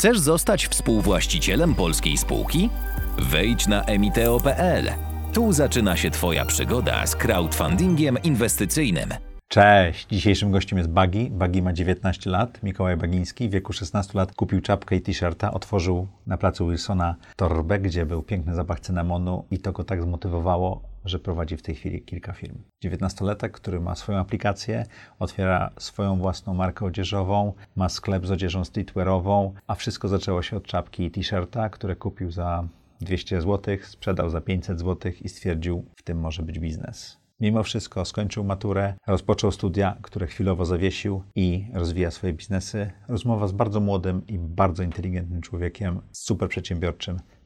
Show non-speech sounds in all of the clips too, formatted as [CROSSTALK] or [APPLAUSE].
Chcesz zostać współwłaścicielem polskiej spółki? Wejdź na emiteo.pl. Tu zaczyna się Twoja przygoda z crowdfundingiem inwestycyjnym. Cześć! Dzisiejszym gościem jest Bagi. Bagi ma 19 lat. Mikołaj Bagiński w wieku 16 lat kupił czapkę i t-shirta, otworzył na placu Wilsona torbę, gdzie był piękny zapach cynamonu i to go tak zmotywowało, że prowadzi w tej chwili kilka firm. 19-latek, który ma swoją aplikację, otwiera swoją własną markę odzieżową, ma sklep z odzieżą streetwearową, a wszystko zaczęło się od czapki i t-shirta, które kupił za 200 zł, sprzedał za 500 zł i stwierdził, w tym może być biznes. Mimo wszystko skończył maturę, rozpoczął studia, które chwilowo zawiesił i rozwija swoje biznesy. Rozmowa z bardzo młodym i bardzo inteligentnym człowiekiem, super przedsiębiorczym,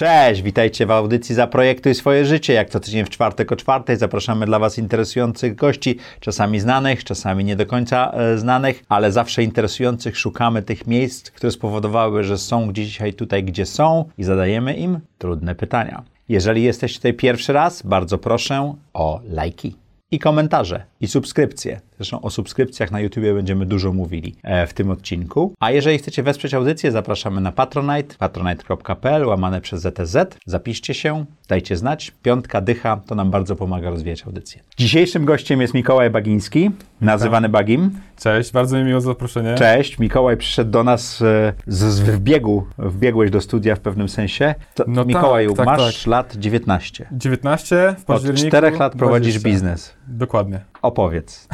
Cześć, witajcie w audycji Zaprojektuj swoje życie. Jak co tydzień w czwartek o czwartej zapraszamy dla Was interesujących gości, czasami znanych, czasami nie do końca e, znanych, ale zawsze interesujących. Szukamy tych miejsc, które spowodowały, że są dzisiaj tutaj, gdzie są i zadajemy im trudne pytania. Jeżeli jesteście tutaj pierwszy raz, bardzo proszę o lajki i komentarze i subskrypcje. Zresztą o subskrypcjach na YouTube będziemy dużo mówili e, w tym odcinku. A jeżeli chcecie wesprzeć audycję, zapraszamy na Patronite, patronite.pl, łamane przez ZTZ. Zapiszcie się, dajcie znać. Piątka dycha, to nam bardzo pomaga rozwijać audycję. Dzisiejszym gościem jest Mikołaj Bagiński, nazywany Bagim. Cześć, bardzo mi miło za zaproszenie. Cześć, Mikołaj przyszedł do nas e, z, z wbiegu, wbiegłeś do studia w pewnym sensie. To, No tak, Mikołaju, tak, masz tak. lat 19. 19 w Od październiku. czterech lat prowadzisz 20. biznes. Dokładnie. Opowiedz.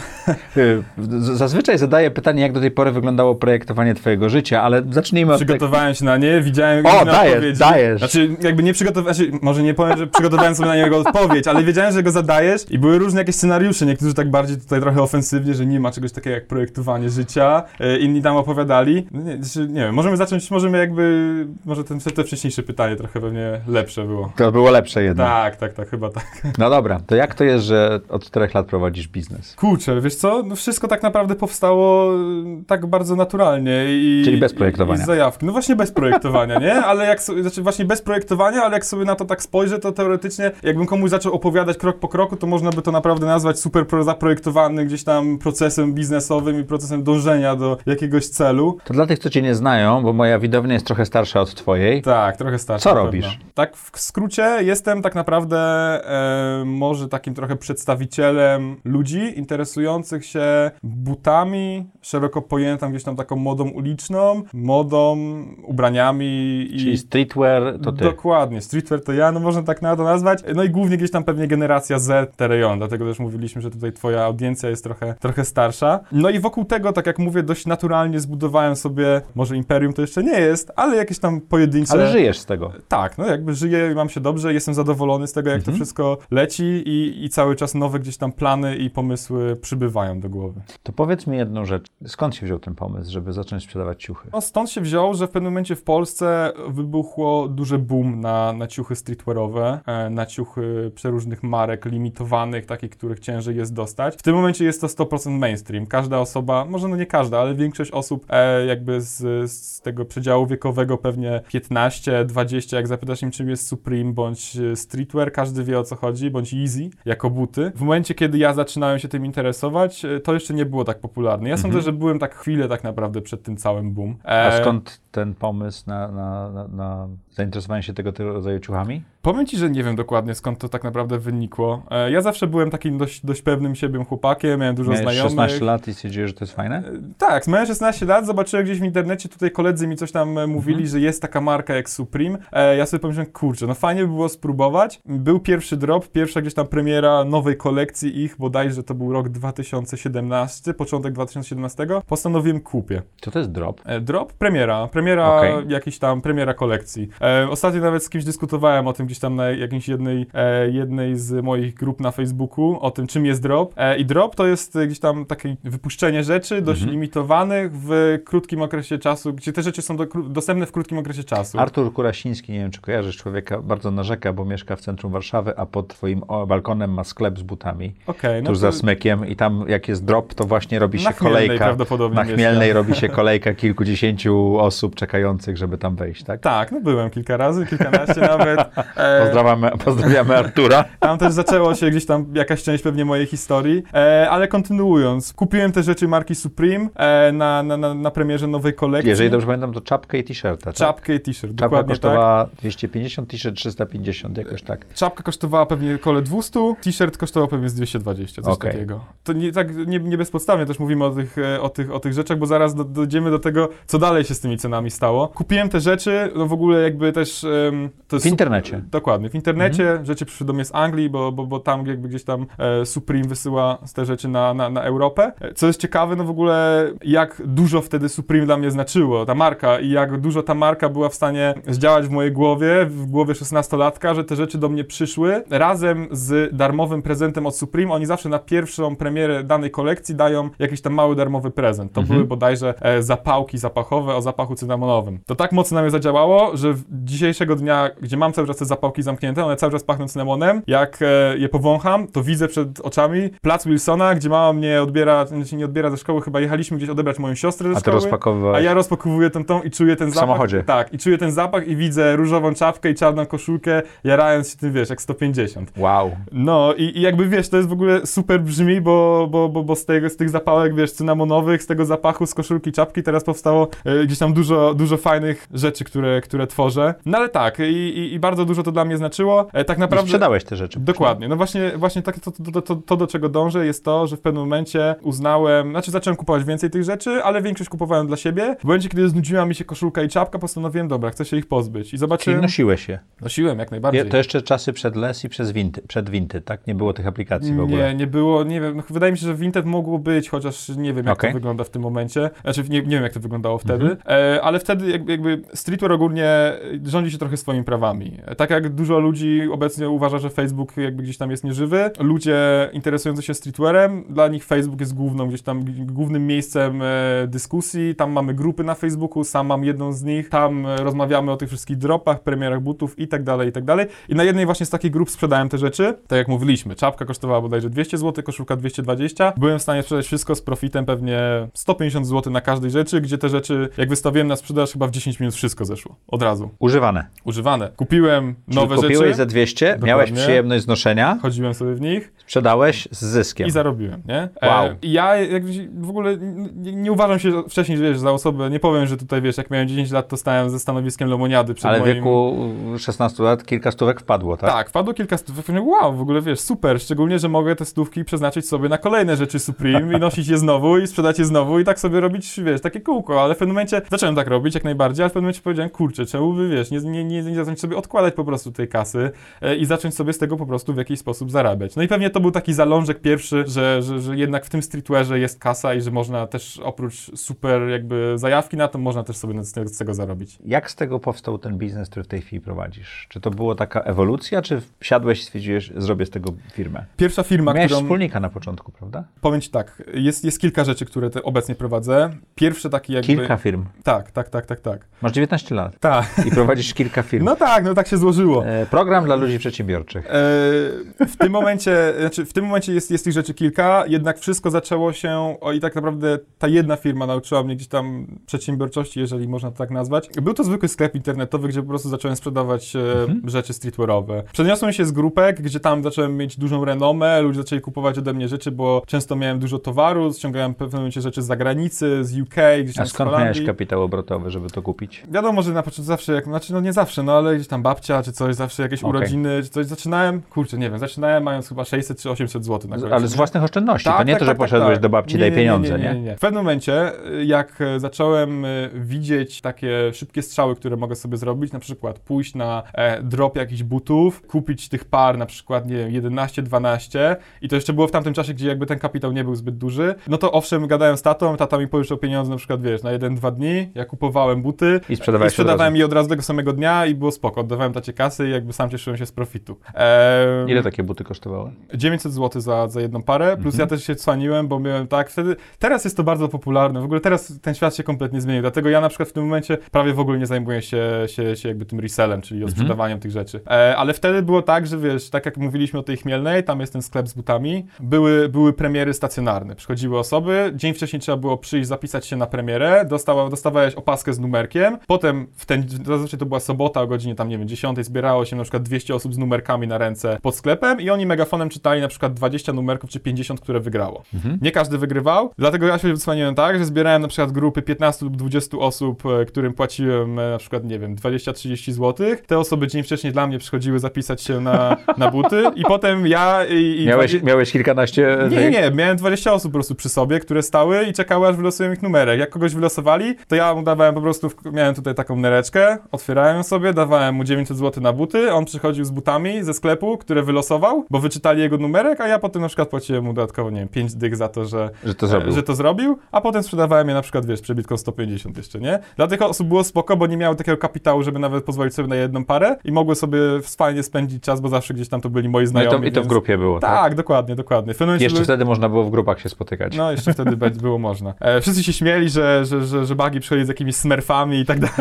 Y, Zazwyczaj zadaję pytanie, jak do tej pory wyglądało projektowanie Twojego życia, ale zacznijmy od. Przygotowałem się na nie, widziałem O, dajesz, odpowiedzi. dajesz. Znaczy, jakby nie przygotowałem, znaczy, może nie powiem, że przygotowałem sobie na niego odpowiedź, ale wiedziałem, że go zadajesz i były różne jakieś scenariusze, niektórzy tak bardziej tutaj trochę ofensywnie, że nie ma czegoś takiego jak projektowanie życia, e, inni tam opowiadali. No Nie, znaczy, nie wiem, możemy zacząć, możemy jakby, może ten, te wcześniejsze pytanie trochę pewnie lepsze było. To było lepsze jednak. Tak, tak, tak, chyba tak. No dobra, to jak to jest, że od czterech lat prowadzisz biznes? Kurczę, wiesz co, no wszystko tak naprawdę powstało y, tak bardzo naturalnie i... Czyli bez projektowania. I z zajawki. No właśnie bez projektowania, nie? Ale jak sobie, znaczy właśnie bez projektowania, ale jak sobie na to tak spojrzę, to teoretycznie jakbym komuś zaczął opowiadać krok po kroku, to można by to naprawdę nazwać super pro- zaprojektowanym gdzieś tam procesem biznesowym i procesem dążenia do jakiegoś celu. To dla tych, co Cię nie znają, bo moja widownia jest trochę starsza od Twojej. Tak, trochę starszy. Co na pewno. robisz? Tak w skrócie jestem tak naprawdę e, może takim trochę przedstawicielem ludzi interesujących się butami, szeroko pojętą gdzieś tam taką modą uliczną, modą, ubraniami i... Czyli streetwear to Ty. Dokładnie, streetwear to ja, no można tak na to nazwać. No i głównie gdzieś tam pewnie generacja Z te rejony, dlatego też mówiliśmy, że tutaj twoja audiencja jest trochę, trochę starsza. No i wokół tego, tak jak mówię, dość naturalnie zbudowałem sobie, może imperium to jeszcze nie jest, ale jakieś tam pojedyncze... Ale żyjesz z tego. Tak, no jakby żyję i mam się dobrze, jestem zadowolony z tego, jak to Mhm. wszystko leci i, i cały czas nowe gdzieś tam plany i pomysły przybywają do głowy. To powiedz mi jedną rzecz. Skąd się wziął ten pomysł, żeby zacząć sprzedawać ciuchy? No stąd się wziął, że w pewnym momencie w Polsce wybuchło duży boom na, na ciuchy streetwearowe, e, na ciuchy przeróżnych marek limitowanych, takich, których ciężej jest dostać. W tym momencie jest to 100% mainstream. Każda osoba, może no nie każda, ale większość osób e, jakby z, z tego przedziału wiekowego pewnie 15, 20, jak zapytasz im czym jest Supreme bądź e, streetwear, każdy wie o co chodzi, bądź Easy jako buty. W momencie, kiedy ja zaczynałem się tym interesować, e, to jeszcze nie było tak popularne. Ja sądzę, że byłem tak chwilę tak naprawdę przed tym całym boom. A E, skąd ten pomysł na, na, na, na zainteresowanie się tego rodzaju ciuchami? Powiem ci, że nie wiem dokładnie skąd to tak naprawdę wynikło. E, ja zawsze byłem takim dość, dość pewnym siebie chłopakiem, miałem dużo Miałeś znajomych. 16 lat i stwierdziłeś, że to jest fajne? E, Tak, miałem 16 lat, zobaczyłem gdzieś w internecie, tutaj koledzy mi coś tam e, mówili, Mhm. że jest taka marka jak Supreme. Ja sobie pomyślałem, kurczę, no fajnie by było spróbować. Był pierwszy drop, pierwsza gdzieś tam premiera nowej kolekcji ich, bodajże to był rok 2017, początek 2017. Postanowiłem kupię. Co to jest drop? Drop, premiera, premiera Okej. jakiś tam, premiera kolekcji. Ostatnio nawet z kimś dyskutowałem o tym gdzieś gdzieś tam na jakiejś jednej, e, jednej z moich grup na Facebooku o tym, czym jest drop. E, I drop to jest gdzieś tam takie wypuszczenie rzeczy dość Mhm. limitowanych w krótkim okresie czasu, gdzie te rzeczy są do, dostępne w krótkim okresie czasu. Artur Kurasiński, nie wiem czy kojarzysz człowieka, bardzo narzeka, bo mieszka w centrum Warszawy, a pod twoim balkonem ma sklep z butami. Okej, no tuż to za smykiem i tam jak jest drop, to właśnie robi się kolejka. prawdopodobnie Na. Chmielnej robi się [LAUGHS] kolejka kilkudziesięciu osób czekających, żeby tam wejść, tak? Tak, no byłem kilka razy, kilkanaście nawet. [LAUGHS] E, Pozdrawiamy, pozdrawiamy Artura. Tam też zaczęło się gdzieś tam jakaś część pewnie mojej historii, e, ale kontynuując, kupiłem te rzeczy marki Supreme e, na, na, na, na premierze nowej kolekcji. Jeżeli dobrze pamiętam, to czapkę i t-shirta, tak? Czapkę i t-shirt, Czapka dokładnie tak. kosztowała 250, t-shirt 350, jakoś tak. Czapka kosztowała pewnie około 200, t-shirt kosztował pewnie z 220, coś Okej. takiego. To nie, tak nie, nie bezpodstawnie też mówimy o tych, e, o tych, o tych rzeczach, bo zaraz do, dojdziemy do tego, co dalej się z tymi cenami stało. Kupiłem te rzeczy, no w ogóle jakby też... jest W internecie. Dokładnie, w internecie. Mhm. Rzeczy przyszły do mnie z Anglii, bo, bo, bo tam jakby gdzieś tam e, Supreme wysyła te rzeczy na, na, na Europę. E, Co jest ciekawe, no w ogóle jak dużo wtedy Supreme dla mnie znaczyło, ta marka i jak dużo ta marka była w stanie zdziałać w mojej głowie, w głowie 16-latka, że te rzeczy do mnie przyszły razem z darmowym prezentem od Supreme. Oni zawsze na pierwszą premierę danej kolekcji dają jakiś tam mały darmowy prezent. To Mhm. były bodajże e, zapałki zapachowe o zapachu cynamonowym. To tak mocno na mnie zadziałało, że dzisiejszego dnia, gdzie mam cały czas te zapałki zamknięte, one cały czas pachną cynamonem, jak e, je powącham, to widzę przed oczami plac Wilsona, gdzie mama mnie odbiera, znaczy nie odbiera ze szkoły, chyba jechaliśmy gdzieś odebrać moją siostrę ze A ty szkoły. A ja rozpakowuję ten tą i czuję ten zapach. samochodzie. Tak, i czuję ten zapach i widzę różową czapkę i czarną koszulkę, jarając się tym, wiesz, jak 150. Wow. No i, i jakby wiesz, to jest w ogóle super brzmi, bo, bo, bo, bo z, tego, z tych zapałek, wiesz, cynamonowych, z tego zapachu, z koszulki, czapki teraz powstało e, gdzieś tam dużo, dużo fajnych rzeczy, które, które tworzę. No ale tak, i, i, i bardzo dużo to dla mnie znaczyło. E, tak I naprawdę... sprzedałeś te rzeczy. Dokładnie. No właśnie, właśnie tak, to, to, to, to, do czego dążę, jest to, że w pewnym momencie uznałem, znaczy zacząłem kupować więcej tych rzeczy, ale większość kupowałem dla siebie. W momencie, kiedy znudziła mi się koszulka i czapka, postanowiłem, dobra, chcę się ich pozbyć. I Czyli zobaczyłem... nosiłeś je. Nosiłem, jak najbardziej. Je- To jeszcze czasy przed Les i przez Winty, przed Winty, tak? Nie było tych aplikacji w ogóle. Nie, nie było, nie wiem, no, wydaje mi się, że Vinted mogło być, chociaż nie wiem, jak Okej. to wygląda w tym momencie. Znaczy, nie, nie wiem, jak to wyglądało wtedy, Mhm. e, ale wtedy jakby, jakby streetwear ogólnie rządzi się trochę swoimi prawami. Tak jak dużo ludzi obecnie uważa, że Facebook jakby gdzieś tam jest nieżywy, ludzie interesujący się streetwearem, dla nich Facebook jest główną, gdzieś tam głównym miejscem e, dyskusji, tam mamy grupy na Facebooku, sam mam jedną z nich, tam e, rozmawiamy o tych wszystkich dropach, premierach butów i tak dalej, i tak dalej. I na jednej właśnie z takich grup sprzedałem te rzeczy, tak jak mówiliśmy, czapka kosztowała bodajże 200 zł, koszulka 220. Byłem w stanie sprzedać wszystko z profitem pewnie 150 zł na każdej rzeczy, gdzie te rzeczy, jak wystawiłem na sprzedaż, chyba w 10 minut wszystko zeszło. Od razu. Używane. Używane. Kupiłem nowe kupiłeś rzeczy, za 200, Dokładnie. miałeś przyjemność z noszenia, chodziłem sobie w nich sprzedałeś z zyskiem. i zarobiłem, nie? Wow. E, I ja jakby w ogóle nie, nie uważam się wcześniej, wiesz, za osobę, nie powiem, że tutaj, wiesz, jak miałem 10 lat, to stałem ze stanowiskiem Lemoniady przed Ale w moim... wieku 16 lat kilka stówek wpadło, tak? Tak, wpadło kilka stówek. Wow, w ogóle wiesz, super. Szczególnie, że mogę te stówki przeznaczyć sobie na kolejne rzeczy Supreme i nosić je znowu i sprzedać je znowu i tak sobie robić, wiesz, takie kółko. Ale w pewnym momencie zacząłem tak robić jak najbardziej, ale w pewnym momencie powiedziałem, kurczę, czemu by, wiesz, nie, nie, nie, nie zacząć sobie odkładać po prostu tej kasy e, i zacząć sobie z tego po prostu w jakiś sposób zarabiać. No i pewnie to był taki zalążek pierwszy, że, że, że jednak w tym streetwearze jest kasa i że można też oprócz super jakby zajawki na to, można też sobie z tego, z tego zarobić. Jak z tego powstał ten biznes, który w tej chwili prowadzisz? Czy to była taka ewolucja, czy wsiadłeś i stwierdziłeś, zrobię z tego firmę? Pierwsza firma, Miałeś którą... wspólnika na początku, prawda? Powiem ci tak, jest, jest kilka rzeczy, które obecnie prowadzę. Pierwsze takie jakby... Kilka firm. Tak, tak, tak, tak, tak. Masz 19 lat Tak. i prowadzisz kilka [LAUGHS] firm. No tak, no tak się złożyło. E, program dla ludzi przedsiębiorczych. E, w tym momencie, znaczy w tym momencie jest, jest tych rzeczy kilka, jednak wszystko zaczęło się, o i tak naprawdę ta jedna firma nauczyła mnie gdzieś tam przedsiębiorczości, jeżeli można to tak nazwać. Był to zwykły sklep internetowy, gdzie po prostu zacząłem sprzedawać e, Mhm. rzeczy streetwearowe. Przeniosłem się z grupek, gdzie tam zacząłem mieć dużą renomę, ludzie zaczęli kupować ode mnie rzeczy, bo często miałem dużo towaru, ściągałem w pewnym momencie rzeczy z zagranicy, z UK, gdzieś A tam z skąd miałeś Holandii. kapitał obrotowy, żeby to kupić? Wiadomo, że na początku zawsze, jak, znaczy no nie zawsze, no ale gdzieś tam babcia czy coś, zawsze jakieś Okej. urodziny czy coś. Zaczynałem, kurczę, nie wiem, zaczynałem mając chyba 600 czy 800 zł na końcu. ale z nie? własnych oszczędności. Tak, to nie tak, to, że tak, tak, poszedłeś tak. do babci, Nie, daj nie, pieniądze, nie, nie, nie. W pewnym momencie, y, jak e, zacząłem y, widzieć takie szybkie strzały, które mogę sobie zrobić, na przykład pójść na e, drop jakichś butów, kupić tych par na przykład, nie wiem, 11, 12 i to jeszcze było w tamtym czasie, gdzie jakby ten kapitał nie był zbyt duży, no to owszem, gadałem z tatą, tata mi pożyczał pieniądze na przykład, wiesz, na 1-2 dni, ja kupowałem buty I i sprzedawałem od je od razu tego samego dnia i było spoko, oddawałem tacie kasy i jakby sam cieszyłem się z profitu. Em, Ile takie buty kosztowały? 900 zł za, za jedną parę, plus Mhm. ja też się cwaniłem, bo miałem tak, wtedy, teraz jest to bardzo popularne, w ogóle teraz ten świat się kompletnie zmienił, dlatego ja na przykład w tym momencie prawie w ogóle nie zajmuję się, się, się jakby tym resellem, czyli Mhm. sprzedawaniem tych rzeczy. E, ale wtedy było tak, że wiesz, tak jak mówiliśmy o tej Chmielnej, tam jest ten sklep z butami, były, były premiery stacjonarne, przychodziły osoby, dzień wcześniej trzeba było przyjść, zapisać się na premierę, dostała, dostawałeś opaskę z numerkiem, potem w ten, zazwyczaj to była sobota o godzinie tam, nie wiem, 10 zbierało się na przykład 200 osób z numerkami na ręce pod sklepem i oni megafonem czytali na przykład 20 numerków czy 50, które wygrało. Nie każdy wygrywał, dlatego ja się wycwaniłem tak, że zbierałem na przykład grupy 15 lub 20 osób, e, którym płaciłem e, na przykład, nie wiem, 20-30 zł. Te osoby dzień wcześniej dla mnie przychodziły zapisać się na, na buty i [LAUGHS] potem ja i... i Miałeś, miałeś kilkanaście... nie, nie, nie, miałem 20 osób po prostu przy sobie, które stały i czekały, aż wylosują ich numerek. Jak kogoś wylosowali, to ja mu dawałem po prostu, miałem tutaj taką nereczkę, otwierałem sobie, dawałem mu 900 zł na buty, on przychodził z butami ze sklepu, które wylosował, bo wyczytali jego numerek, a ja potem na przykład płaciłem mu dodatkowo, nie wiem, 5 dych za to, że, Że to zrobił. że to zrobił, a potem sprzedawałem je na przykład, wiesz, przebitką 150 jeszcze, nie? Dla tych osób było spoko, bo nie miały takiego kapitału, żeby nawet pozwolić sobie na jedną parę i mogły sobie fajnie spędzić czas, bo zawsze gdzieś tam to byli moi No i znajomi. to, i to w więc- grupie było, tak? Tak, dokładnie, dokładnie. Momencie Jeszcze były- wtedy można było w grupach się spotykać. no, jeszcze wtedy [LAUGHS] było można. E, wszyscy się śmieli, że, że, że, że Bagi przychodzi z jakimiś smurfami i tak dalej,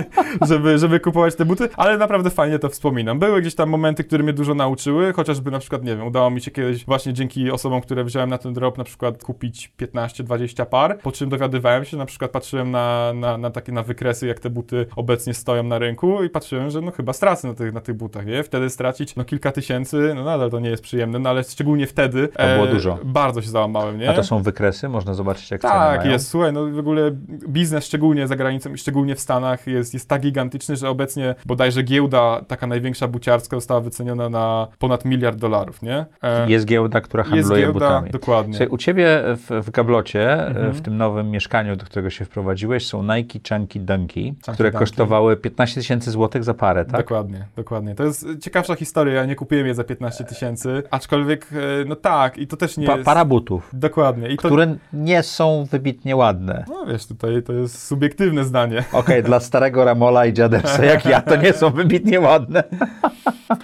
[LAUGHS] żeby, żeby kupować te buty, ale naprawdę fajnie to wspominam. Były gdzieś tam momenty, które mnie dużo nauczyły, chociażby na przykład, nie wiem, udało mi się kiedyś właśnie dzięki osobom, które wziąłem na ten drop, na przykład kupić 15-20 par, po czym dowiadywałem się, na przykład patrzyłem na, na, na takie na wykresy, jak te buty obecnie stoją na rynku i patrzyłem, że no chyba stracę na tych, na tych butach, nie? Wtedy stracić no kilka tysięcy, no nadal to nie jest przyjemne, no ale szczególnie wtedy e, było dużo. bardzo się załamałem, nie? A to są wykresy? Można zobaczyć, jak Tak, jest. Słuchaj, no w ogóle biznes szczególnie za granicą i szczególnie w Stanach jest, jest tak gigantyczny, że obecnie bodajże giełda, taka największa buciarska, została wyceniona na ponad miliard dolarów, nie? E, Jest giełda, która handluje jest giełda, butami. dokładnie. Słuchaj, u ciebie w, w gablocie, Mhm. w tym nowym mieszkaniu, do którego się wprowadziłeś, są Nike Chunky Dunky, które Dunky. kosztowały 15 tysięcy złotych za parę, tak? Dokładnie, dokładnie. To jest ciekawsza historia, ja nie kupiłem je za 15 tysięcy, aczkolwiek, e, no tak, i to też nie Pa, jest... para butów, Dokładnie. I to, które nie są wybitnie ładne. no wiesz, tutaj to jest subiektywne zdanie. Okej, dla starego Ramola i dziadewca jak ja, to nie są wybitnie ładne.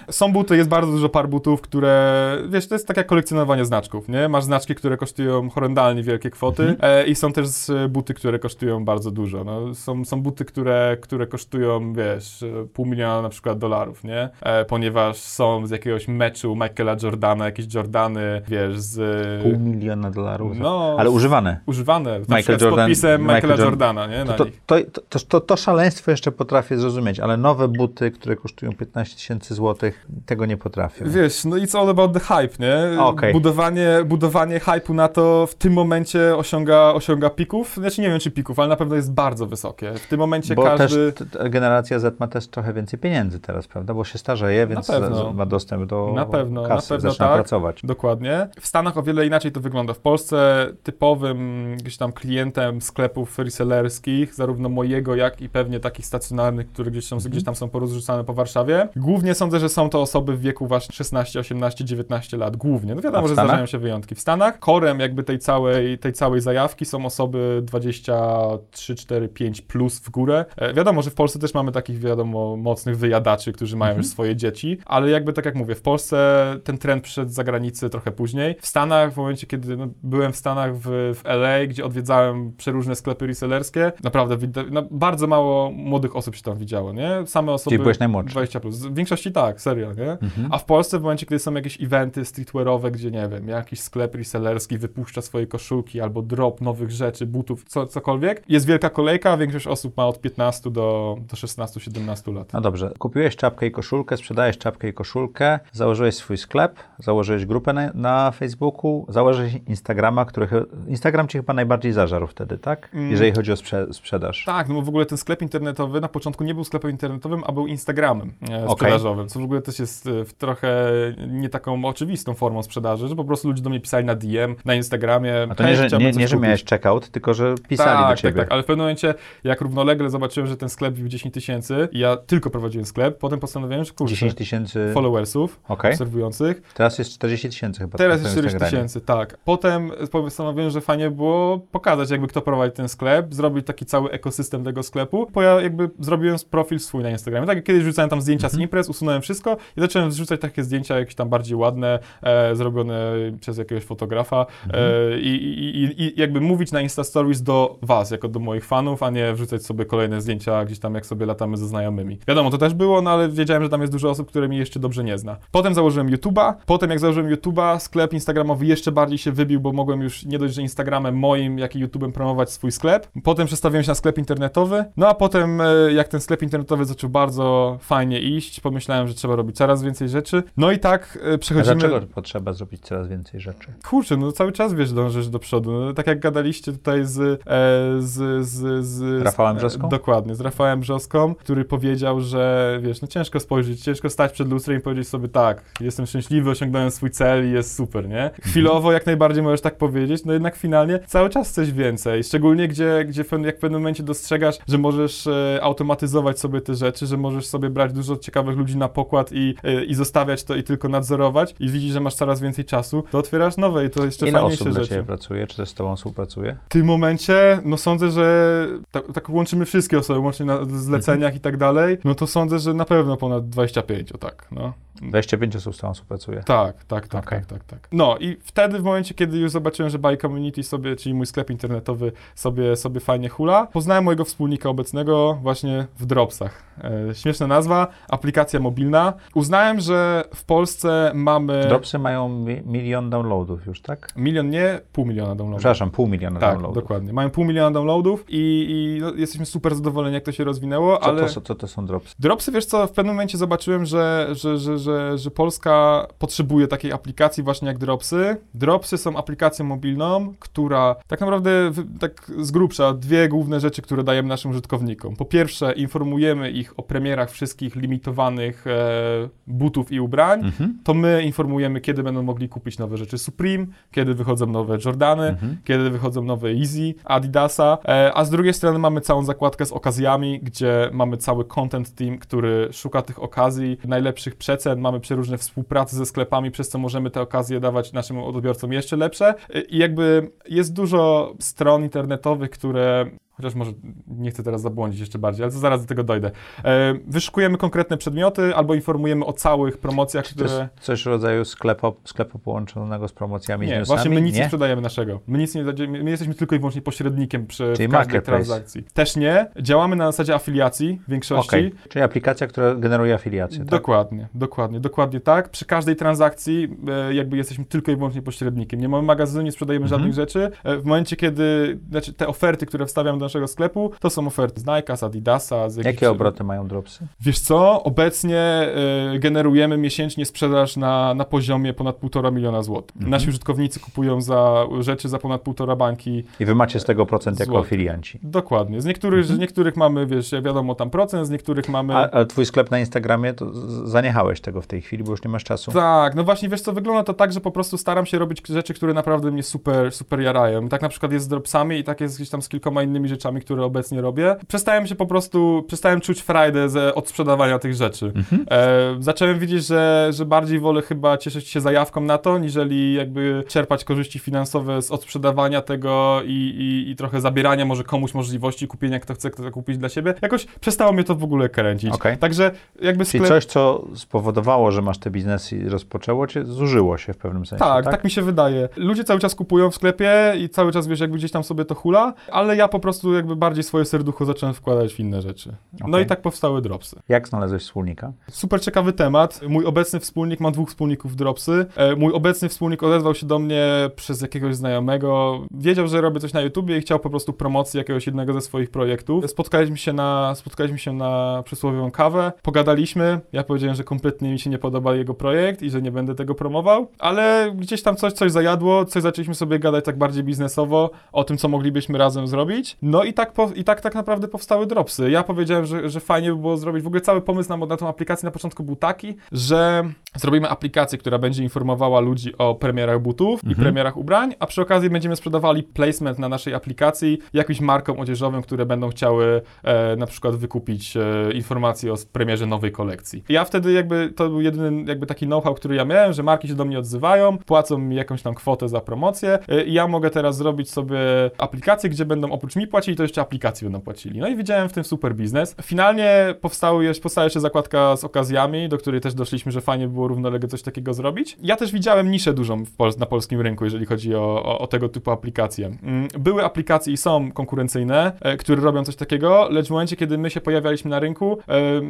Są buty, jest bardzo dużo par butów, które, wiesz, to jest tak jak kolekcjonowanie znaczków, nie? Masz znaczki, które kosztują horrendalnie wielkie kwoty Mhm. e, i są też e, buty, które kosztują bardzo dużo. No, są, są buty, które, które kosztują, wiesz, e, pół miliona na przykład dolarów, nie? E, ponieważ są z jakiegoś meczu Michaela Jordana, jakieś Jordany, wiesz, z... Pół miliona dolarów. No, Ale używane. używane, Michael Jordan- z podpisem Michael Michaela Jordan- Jordana, nie? To, to, to, to, to, szaleństwo jeszcze potrafię zrozumieć, ale nowe buty, które kosztują 15 tysięcy złotych, tego nie potrafię. Wiesz, no it's all about the hype, nie? Okej. Budowanie, budowanie hype'u na to w tym momencie osiąga, osiąga pików. Znaczy nie wiem czy pików, ale na pewno jest bardzo wysokie. W tym momencie Bo każdy... też generacja Z ma też trochę więcej pieniędzy teraz, prawda? Bo się starzeje, więc ma dostęp do Na pewno, na kasy, pewno zaczyna tak. pracować. Dokładnie. W Stanach o wiele inaczej to wygląda. W Polsce typowym gdzieś tam klientem sklepów resellerskich, zarówno mojego, jak i pewnie takich stacjonarnych, które gdzieś, Mhm. są, gdzieś tam są porozrzucane po Warszawie. Głównie sądzę, że są to osoby w wieku właśnie 16, 18, 19 lat. Głównie. No wiadomo, że zdarzają się wyjątki. W Stanach korem jakby tej całej, tej całej zajawki są osoby 23, 4, 5 plus w górę. E, wiadomo, że w Polsce też mamy takich, wiadomo, mocnych wyjadaczy, którzy mają Mhm. już swoje dzieci, ale jakby tak jak mówię, w Polsce ten trend przyszedł z zagranicy trochę później. W Stanach, w momencie, kiedy no, byłem w Stanach w, w LA, gdzie odwiedzałem przeróżne sklepy resellerskie, naprawdę no, bardzo mało młodych osób się tam widziało, nie? Same osoby... Czyli byłeś najmłodszy. 20 plus. W większości tak, serio, nie? Mhm. A w Polsce w momencie, kiedy są jakieś eventy streetwearowe, gdzie nie wiem, jakiś sklep resellerski wypuszcza swoje koszulki albo drop nowych rzeczy, butów, co, cokolwiek, jest wielka kolejka, większość osób ma od 15 do, do 16-17 lat. No dobrze, kupiłeś czapkę i koszulkę, sprzedajesz czapkę i koszulkę, założyłeś swój sklep, założyłeś grupę na, na Facebooku, założyłeś Instagrama, który... Instagram ci chyba najbardziej zażarł wtedy, tak? Mm. Jeżeli chodzi o sprze- sprzedaż. Tak, no bo w ogóle ten sklep internetowy na początku nie był sklepem internetowym, a był Instagramem e, sprzedażowym, co w ogóle też jest e, w trochę nie taką oczywistą formą sprzedaży, że po prostu ludzie do mnie pisali na DM, na Instagramie. A to "Hej, nie, że, nie, nie, że kupić". miałeś checkout, tylko że pisali tak, do ciebie. Tak, tak, ale w pewnym momencie, jak równolegle zobaczyłem, że ten sklep bił 10 tysięcy i ja tylko prowadziłem sklep, potem postanowiłem, że kurczę, 10 tysięcy... followersów Okej. obserwujących. Teraz jest 40 tysięcy chyba. Teraz jest twoim 40 Instagramie. tysięcy, tak. Potem postanowiłem, że fajnie było pokazać, jakby kto prowadzi ten sklep, zrobić taki cały ekosystem tego sklepu, bo ja jakby zrobiłem profil swój na Instagramie. Tak jak kiedyś rzucałem tam zdjęcia Mhm. z imprez, usunąłem usunąłem wszystko i zacząłem wrzucać takie zdjęcia jakieś tam bardziej ładne, e, zrobione przez jakiegoś fotografa e, i, i, i, i jakby mówić na Insta Stories do was, jako do moich fanów, a nie wrzucać sobie kolejne zdjęcia gdzieś tam, jak sobie latamy ze znajomymi. Wiadomo, to też było, no ale wiedziałem, że tam jest dużo osób, które mnie jeszcze dobrze nie zna. Potem założyłem YouTube'a, potem jak założyłem YouTube'a, sklep instagramowy jeszcze bardziej się wybił, bo mogłem już nie dość, że Instagramem moim, jak i YouTube'em promować swój sklep. Potem przestawiłem się na sklep internetowy, no a potem e, jak ten sklep internetowy zaczął bardzo fajnie iść, pomyślałem, że trzeba robić coraz więcej rzeczy. No i tak e, przechodzimy... dlaczego potrzeba zrobić coraz więcej rzeczy? Kurczę, no cały czas wiesz, dążysz do przodu. No, tak jak gadaliście tutaj z. E, z, z, z Rafałem z, Brzoską? E, dokładnie, z Rafałem Brzoską, który powiedział, że wiesz, no ciężko spojrzeć, ciężko stać przed lustrem i powiedzieć sobie tak, jestem szczęśliwy, osiągnąłem swój cel i jest super, nie? Chwilowo jak najbardziej możesz tak powiedzieć, no jednak finalnie cały czas chcesz więcej. Szczególnie gdzie, gdzie jak w pewnym momencie dostrzegasz, że możesz e, automatyzować sobie te rzeczy, że możesz sobie brać dużo ciekawych ludzi na pokład i, e, i zostawiać to i tylko nadzorować i widzisz, że masz coraz więcej czasu, to otwierasz nowe i to jeszcze Ile fajniejsze osób rzeczy. Ciebie pracuje? Czy też z Tobą współpracuje? W tym momencie, no sądzę, że tak, tak łączymy wszystkie osoby, łącznie na zleceniach i tak dalej, no to sądzę, że na pewno ponad 25, o tak, no. 25 osób z Tobą współpracuje. Tak, tak, tak, Okej. tak, tak, tak. No i wtedy w momencie, kiedy już zobaczyłem, że Buy Community sobie, czyli mój sklep internetowy sobie, sobie fajnie hula, poznałem mojego wspólnika obecnego właśnie w Dropsach. E, śmieszna nazwa, aplikacja mobilna. Uznałem, że w Polsce mamy Dropsy mają mi milion downloadów już, tak? milion, nie pół miliona downloadów. Przepraszam, pół miliona Tak, downloadów. dokładnie. Mają pół miliona downloadów i, i no, jesteśmy super zadowoleni, jak to się rozwinęło, Co, ale... to, są- co to są dropsy? Dropsy, wiesz co, w pewnym momencie zobaczyłem, że, że, że, że, że Polska potrzebuje takiej aplikacji właśnie jak Dropsy. Dropsy są aplikacją mobilną, która tak naprawdę, tak z grubsza, dwie główne rzeczy, które dajemy naszym użytkownikom. Po pierwsze, informujemy ich o premierach wszystkich limitowanych e, butów i ubrań. Mhm. To my informujemy, kiedy będą mogli kupić nowe rzeczy Supreme, kiedy wychodzą nowe Jordany, Mhm. kiedy wychodzą nowe Easy, Adidasa, e, a z drugiej strony mamy całą zakładkę z okazjami, gdzie mamy cały content team, który szuka tych okazji, najlepszych przecen, mamy przeróżne współprace ze sklepami, przez co możemy te okazje dawać naszym odbiorcom jeszcze lepsze. E, i jakby jest dużo stron internetowych, które Chociaż może nie chcę teraz zabłądzić jeszcze bardziej, ale to zaraz do tego dojdę. E, wyszukujemy konkretne przedmioty albo informujemy o całych promocjach, Czy to jest które... coś w rodzaju sklepu, sklepu połączonego z promocjami, Nie, właśnie my nic nie, nie? sprzedajemy naszego. My nic nie my my jesteśmy tylko i wyłącznie pośrednikiem przy Czyli każdej transakcji. Też nie. Działamy na zasadzie afiliacji w większości. Okej, czyli aplikacja, która generuje afiliację, tak? Dokładnie, dokładnie, dokładnie tak. Przy każdej transakcji e, jakby jesteśmy tylko i wyłącznie pośrednikiem. Nie mamy magazynu, nie sprzedajemy Mhm. żadnych rzeczy. E, w momencie, kiedy, znaczy te oferty, które wstawiam do naszego sklepu, to są oferty z Nike'a, z Adidasa, z jakichś- Jakie obroty mają dropsy? Wiesz co, obecnie e, generujemy miesięcznie sprzedaż na, na poziomie ponad 1,5 miliona złotych. Mhm. Nasi użytkownicy kupują za rzeczy za ponad 1,5 bańki. I wy macie z tego procent jako Złotych. afilianci. Dokładnie. Z niektórych, z niektórych mamy, wiesz, wiadomo, tam procent, z niektórych mamy... A, a twój sklep na Instagramie, to zaniechałeś tego w tej chwili, bo już nie masz czasu? Tak, no właśnie, wiesz co, wygląda to tak, że po prostu staram się robić rzeczy, które naprawdę mnie super, super jarają. Tak na przykład jest z dropsami i tak jest gdzieś tam z kilkoma innymi rzeczami, które obecnie robię. Przestałem się po prostu, przestałem czuć frajdę ze, od sprzedawania tych rzeczy. E, zacząłem widzieć, że, że bardziej wolę chyba cieszyć się zajawką na to, niżeli jakby czerpać korzyści finansowe z odsprzedawania tego i, i, i trochę zabierania może komuś możliwości kupienia, kto chce kto kupić dla siebie. Jakoś przestało mnie to w ogóle kręcić. Okej. Także jakby Czyli sklep... coś, co spowodowało, że masz te biznesy i rozpoczęło cię, zużyło się w pewnym sensie, Tak, tak? tak, mi się wydaje. Ludzie cały czas kupują w sklepie i cały czas, wiesz, jakby gdzieś tam sobie to hula, ale ja po prostu jakby bardziej swoje serducho zacząłem wkładać w inne rzeczy. No Okej. i tak powstały Dropsy. Jak znalazłeś wspólnika? Super ciekawy temat. Mój obecny wspólnik, mam dwóch wspólników Dropsy. E, Mój obecny wspólnik odezwał się do mnie przez jakiegoś znajomego. Wiedział, że robię coś na YouTubie i chciał po prostu promocji jakiegoś jednego ze swoich projektów. Spotkaliśmy się na, spotkaliśmy się na przysłowiową kawę, pogadaliśmy. Ja powiedziałem, że kompletnie mi się nie podoba jego projekt i że nie będę tego promował, ale gdzieś tam coś, coś zajadło, coś zaczęliśmy sobie gadać tak bardziej biznesowo o tym, co moglibyśmy razem zrobić. No i tak, po, i tak tak naprawdę powstały Dropsy. Ja powiedziałem, że, że fajnie by było zrobić, w ogóle cały pomysł na, na tą aplikację na początku był taki, że zrobimy aplikację, która będzie informowała ludzi o premierach butów i premierach ubrań, a przy okazji będziemy sprzedawali placement na naszej aplikacji jakimś markom odzieżowym, które będą chciały e, na przykład wykupić e, informacje o premierze nowej kolekcji. Ja wtedy jakby, to był jedyny jakby taki know-how, który ja miałem, że marki się do mnie odzywają, płacą mi jakąś tam kwotę za promocję e, i ja mogę teraz zrobić sobie aplikację, gdzie będą oprócz mi płacić płacili, to jeszcze aplikacji będą płacili. No i widziałem w tym super biznes. Finalnie powstały, jeszcze- powstała jeszcze zakładka z okazjami, do której też doszliśmy, że fajnie było równolegle coś takiego zrobić. Ja też widziałem niszę dużą Pol- na polskim rynku, jeżeli chodzi o, o, o tego typu aplikacje. Mm, Były aplikacje i są konkurencyjne, e, które robią coś takiego, lecz w momencie, kiedy my się pojawialiśmy na rynku,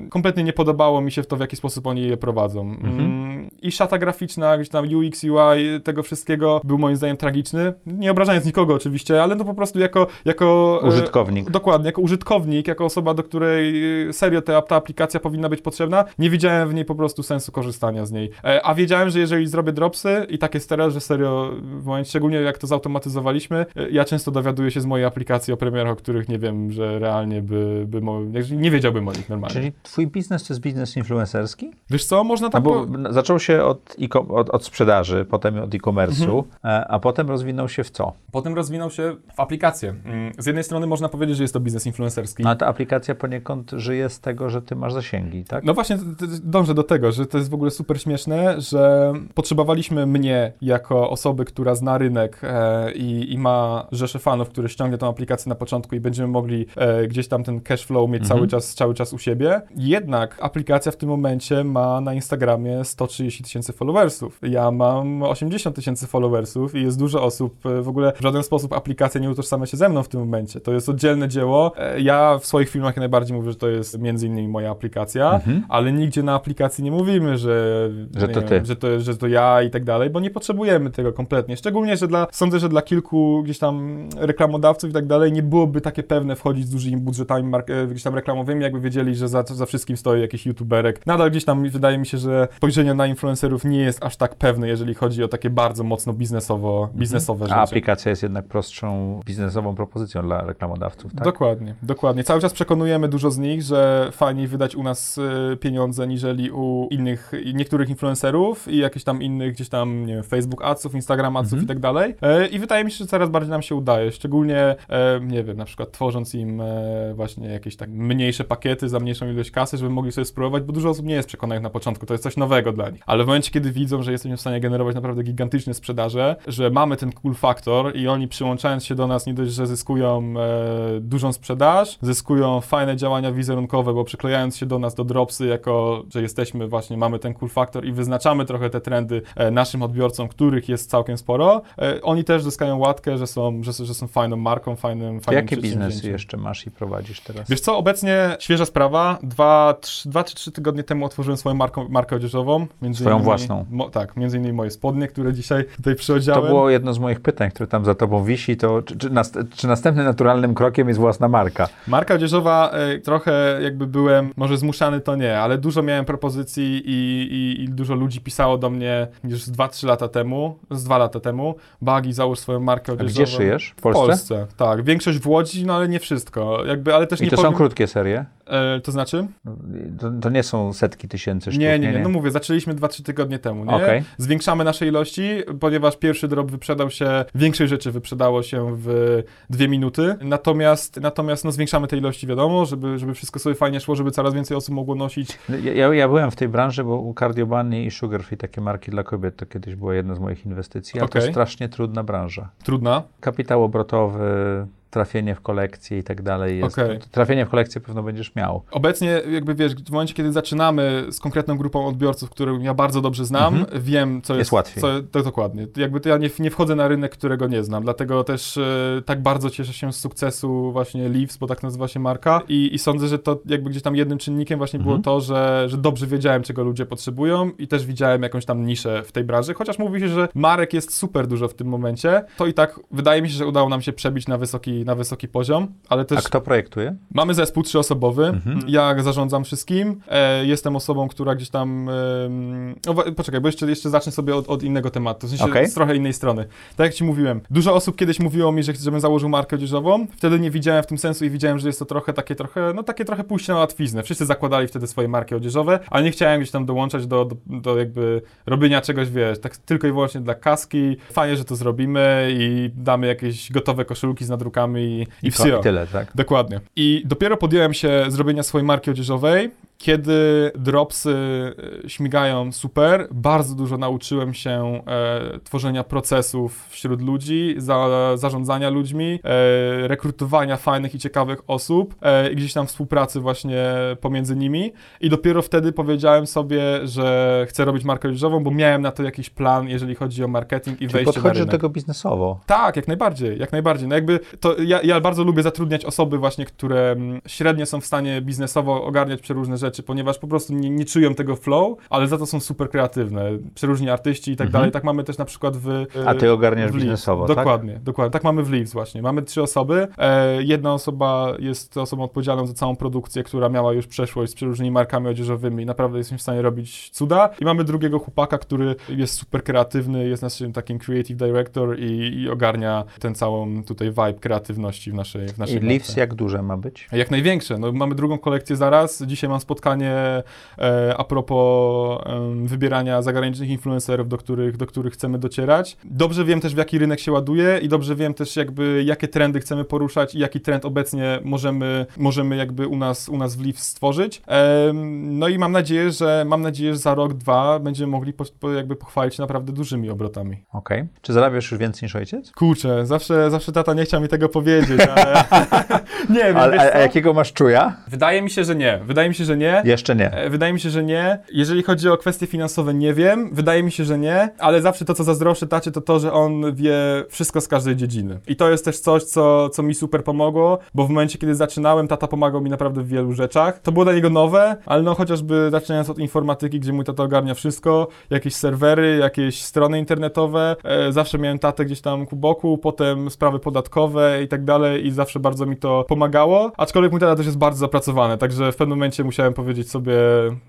kompletnie nie podobało mi się w to, w jaki sposób oni je prowadzą. Mm, I szata graficzna, gdzieś tam UX, UI, tego wszystkiego był moim zdaniem tragiczny. Nie obrażając nikogo oczywiście, ale no po prostu jako... jako e, Użytkownik. Dokładnie, jako użytkownik, jako osoba, do której y, serio ta, ta aplikacja powinna być potrzebna, nie widziałem w niej po prostu sensu korzystania z niej. E, A wiedziałem, że jeżeli zrobię dropsy i tak jest teraz, że serio, w momencie, szczególnie jak to zautomatyzowaliśmy, e, ja często dowiaduję się z mojej aplikacji o premierach, o których nie wiem, że realnie by, by nie wiedziałbym o nich normalnie. Czyli twój biznes to jest biznes influencerski? Wiesz co, można No tak bo po... n- zaczął się od, od, od sprzedaży, potem od e-commerce'u, e, a potem rozwinął się w co? Potem rozwinął się w aplikację. Mm, Z jednej strony można powiedzieć, że jest to biznes influencerski. No, a ta aplikacja poniekąd żyje z tego, że ty masz zasięgi, tak? No właśnie, dążę do tego, że to jest w ogóle super śmieszne, że potrzebowaliśmy mnie jako osoby, która zna rynek e, i, i ma rzeszę fanów, które ściągnie tą aplikację na początku i będziemy mogli e, gdzieś tam ten cash flow mieć cały, czas, cały czas u siebie. Jednak aplikacja w tym momencie ma na Instagramie 130 tysięcy followersów. Ja mam 80 tysięcy followersów i jest dużo osób, e, w ogóle w żaden sposób aplikacja nie utożsamia się ze mną w tym momencie. To jest oddzielne dzieło. E, Ja w swoich filmach najbardziej mówię, że to jest między innymi moja aplikacja, ale nigdzie na aplikacji nie mówimy, że, Że to ty. że, to, że to ja i tak dalej, bo nie potrzebujemy tego kompletnie. Szczególnie, że dla, sądzę, że dla kilku gdzieś tam reklamodawców i tak dalej nie byłoby takie pewne wchodzić z dużymi budżetami e, gdzieś tam reklamowymi, jakby wiedzieli, że za, za wszystkim stoi jakiś youtuberek. Nadal gdzieś tam wydaje mi się, że spojrzenie na influencerów nie jest aż tak pewne, jeżeli chodzi o takie bardzo mocno biznesowo, biznesowe A rzeczy. aplikacja jest jednak prostszą biznesową propozycją dla reklamodawców, tak? Dokładnie, dokładnie. Cały czas przekonujemy dużo z nich, że fajniej wydać u nas y, pieniądze niżeli u innych, niektórych influencerów i jakichś tam innych gdzieś tam, nie wiem, Facebook adsów, Instagram adsów Mhm. i tak dalej. E, I wydaje mi się, że coraz bardziej nam się udaje, szczególnie, e, nie wiem, na przykład tworząc im e, właśnie jakieś tak mniejsze pakiety za mniejszą ilość kasy, żeby mogli sobie spróbować, bo dużo osób nie jest przekonanych na początku, to jest coś nowego dla nich. Ale w momencie, kiedy widzą, że jesteśmy w stanie generować naprawdę gigantyczne sprzedaże, że mamy ten cool factor i oni przyłączając się do nas nie dość, że zyskują dużą sprzedaż, zyskują fajne działania wizerunkowe, bo przyklejając się do nas do dropsy, jako że jesteśmy właśnie, mamy ten cool factor i wyznaczamy trochę te trendy e, naszym odbiorcom, których jest całkiem sporo, e, oni też zyskają łatkę, że są, że, że są fajną marką, fajnym, fajnym Jakie biznesy jeszcze masz i prowadzisz teraz? Wiesz co, obecnie świeża sprawa. Dwa, trzy, dwa czy trzy tygodnie temu otworzyłem swoją marką, markę odzieżową. Między Swoją innymi- własną. Mo, tak, między innymi moje spodnie, które dzisiaj tutaj To przyodziałem. było jedno z moich pytań, które tam za tobą wisi, to czy, czy, czy następnym naturalnym krokiem jest własna marka? Marka odzieżowa, e, trochę jakby byłem, może zmuszany to nie, ale dużo miałem propozycji i, i, i dużo ludzi pisało do mnie już z 2-3 lata temu, z 2 lata temu. Bagi, załóż swoją markę A odzieżową. gdzie szyjesz? W W Polsce? Polsce, tak. Większość w Łodzi, no ale nie wszystko. Jakby, ale też I nie to są powiem, krótkie serie? E, To znaczy? To, to nie są setki tysięcy sztuk? Nie, nie, nie, no mówię, zaczęliśmy 2-3 tygodnie temu, nie? Okej. Zwiększamy nasze ilości, ponieważ pierwszy drop wyprzedał się, większej rzeczy wyprzedało się w dwie minuty, natomiast, natomiast no, zwiększamy te ilości, wiadomo, żeby, żeby wszystko sobie fajnie szło, żeby coraz więcej osób mogło nosić. Ja, ja, ja byłem w tej branży, bo u Cardio Bunny i Sugar Free, takie marki dla kobiet, to kiedyś była jedna z moich inwestycji, ale to Okej. strasznie trudna branża. Trudna. Kapitał obrotowy, trafienie w kolekcję i tak dalej jest. Okej. Trafienie w kolekcję pewno będziesz miał. Obecnie, jakby wiesz, w momencie, kiedy zaczynamy z konkretną grupą odbiorców, którą ja bardzo dobrze znam, Mhm. wiem, co jest... Jest łatwiej. Co, to dokładnie. Jakby to ja nie, nie wchodzę na rynek, którego nie znam, dlatego też e, tak bardzo cieszę się z sukcesu właśnie Leaves, bo tak nazywa się marka i, i sądzę, że to jakby gdzieś tam jednym czynnikiem właśnie było Mhm. to, że, że dobrze wiedziałem, czego ludzie potrzebują i też widziałem jakąś tam niszę w tej branży, chociaż mówi się, że marek jest super dużo w tym momencie, to i tak wydaje mi się, że udało nam się przebić na wysoki, na wysoki poziom, ale też... A kto projektuje? Mamy zespół trzyosobowy. Mhm. Ja zarządzam wszystkim. E, jestem osobą, która gdzieś tam. em, o, wa- poczekaj, bo jeszcze, jeszcze zacznę sobie od, od innego tematu. W sensie Okej. z trochę innej strony. Tak jak ci mówiłem, dużo osób kiedyś mówiło mi, że żebym założył markę odzieżową. Wtedy nie widziałem w tym sensu i widziałem, że jest to trochę takie trochę, no takie trochę pójście na łatwiznę. Wszyscy zakładali wtedy swoje marki odzieżowe, ale nie chciałem gdzieś tam dołączać do, do, do jakby robienia czegoś, wiesz, tak tylko i wyłącznie dla kaski. Fajnie, że to zrobimy i damy jakieś gotowe koszulki z nadrukami i, i ko- wsio. I tyle, tak? Dokładnie. I dopiero podjąłem się zrobienia swojej marki odzieżowej, Kiedy dropsy e, śmigają super, bardzo dużo nauczyłem się e, tworzenia procesów wśród ludzi, za, zarządzania ludźmi, e, rekrutowania fajnych i ciekawych osób e, i gdzieś tam współpracy właśnie pomiędzy nimi. I dopiero wtedy powiedziałem sobie, że chcę robić markę lżową, bo miałem na to jakiś plan, jeżeli chodzi o marketing i Czyli wejście na podchodzisz do rynek. tego biznesowo. Tak, jak najbardziej, jak najbardziej. No jakby to ja, ja bardzo lubię zatrudniać osoby właśnie, które mm, średnio są w stanie biznesowo ogarniać przeróżne rzeczy, ponieważ po prostu nie, nie czują tego flow, ale za to są super kreatywne. Przeróżni artyści i tak dalej. Tak mamy też na przykład w... Mhm. A ty ogarniasz w Leaves. biznesowo, tak? Dokładnie, dokładnie. Tak mamy w Leaves właśnie. Mamy trzy osoby. E, jedna osoba jest osobą odpowiedzialną za całą produkcję, która miała już przeszłość z przeróżnymi markami odzieżowymi i naprawdę jesteśmy w stanie robić cuda. I mamy drugiego chłopaka, który jest super kreatywny, jest naszym takim creative director i, i ogarnia ten całą tutaj vibe kreatywności w naszej w naszej I marce. Leaves jak duże ma być? Jak największe. No, mamy drugą kolekcję zaraz. Dzisiaj mam spotkanie e, a propos wybierania zagranicznych influencerów, do których, do których chcemy docierać. Dobrze wiem też, w jaki rynek się ładuje i dobrze wiem też, jakby, jakie trendy chcemy poruszać i jaki trend obecnie możemy, możemy jakby u nas, u nas w Leaf stworzyć. No i mam nadzieję, że mam nadzieję, że za rok, dwa będziemy mogli po, po, jakby pochwalić się naprawdę dużymi obrotami. Okej. Czy zarabiasz już więcej niż ojciec? Kurczę, zawsze, zawsze tata nie chciał mi tego powiedzieć, ale [LAUGHS] [LAUGHS] nie wiem, Ale, a, a jakiego masz czuja? Wydaje mi się, że nie. Wydaje mi się, że nie. Jeszcze nie. E, Wydaje mi się, że nie. Jeżeli chodzi o kwestie finansowe, nie wiem. Wydaje mi się, że nie, ale zawsze to, co zazdroszczę tacie, to to, że on wie wszystko z każdej dziedziny. I to jest też coś, co, co mi super pomogło, bo w momencie, kiedy zaczynałem, tata pomagał mi naprawdę w wielu rzeczach. To było dla niego nowe, ale no chociażby zaczynając od informatyki, gdzie mój tata ogarnia wszystko, jakieś serwery, jakieś strony internetowe, e, zawsze miałem tatę gdzieś tam ku boku, potem sprawy podatkowe i tak dalej i zawsze bardzo mi to pomagało, aczkolwiek mój tata też jest bardzo zapracowany, także w pewnym momencie musiałem powiedzieć sobie,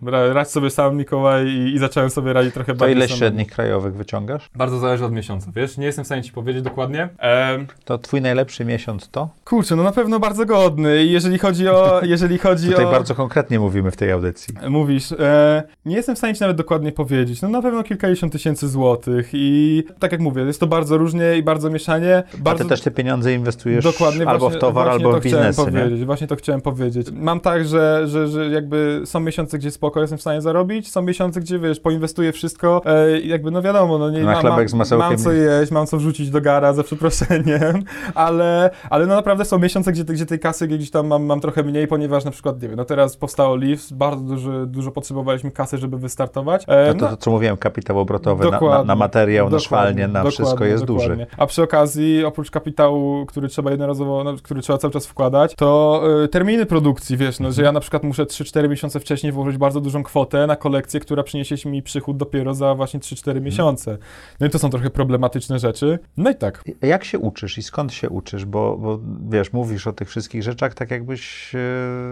ra- radź sobie sam Mikołaj i, i zacząłem sobie radzić trochę To bardziej ile samemu. średnich krajowych wyciągasz? Bardzo zależy od miesiąca, wiesz, nie jestem w stanie ci powiedzieć dokładnie. Em, To twój najlepszy miesiąc to? kurczę, no na pewno bardzo godny i jeżeli chodzi o, [LAUGHS] jeżeli chodzi Tutaj o... bardzo konkretnie mówimy w tej audycji. Mówisz, e, nie jestem w stanie ci nawet dokładnie powiedzieć. No na pewno kilkadziesiąt tysięcy złotych i tak jak mówię, jest to bardzo różnie i bardzo mieszanie. Bardzo... A ty też te pieniądze inwestujesz Dokładnie, albo właśnie, w towar, albo to w biznesy, chciałem nie? powiedzieć, Właśnie to chciałem powiedzieć. Mam tak, że, że, że jakby są miesiące, gdzie spoko jestem w stanie zarobić, są miesiące, gdzie wiesz, poinwestuję wszystko e, i jakby no wiadomo, no nie Na mam, z masełkiem mam co jeść, mam co wrzucić do gara za przeproszeniem, [LAUGHS] ale, ale no naprawdę są miesiące, gdzie, gdzie tej kasy gdzieś tam mam, mam trochę mniej, ponieważ na przykład, nie wiem, no teraz powstało Leaves, bardzo dużo, dużo potrzebowaliśmy kasy, żeby wystartować. E, A to, to, co mówiłem, kapitał obrotowy na, na, materiał, na szwalnię, na wszystko dokładnie, jest duży. dokładnie. A przy okazji, oprócz kapitału, który trzeba jednorazowo, no, który trzeba cały czas wkładać, to y, terminy produkcji, wiesz, no, że ja na przykład muszę 3-4 miesiące wcześniej włożyć bardzo dużą kwotę na kolekcję, która przyniesie mi przychód dopiero za właśnie 3-4 miesiące. No i to są trochę problematyczne rzeczy. No i tak. Jak się uczysz i skąd się uczysz? Bo, bo wiesz, mówisz o tych wszystkich rzeczach tak jakbyś, e,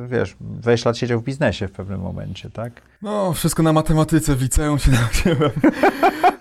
wiesz, 20 lat siedział w biznesie w pewnym momencie, tak? No, wszystko na matematyce, w liceum się [LAUGHS] nauczyłem.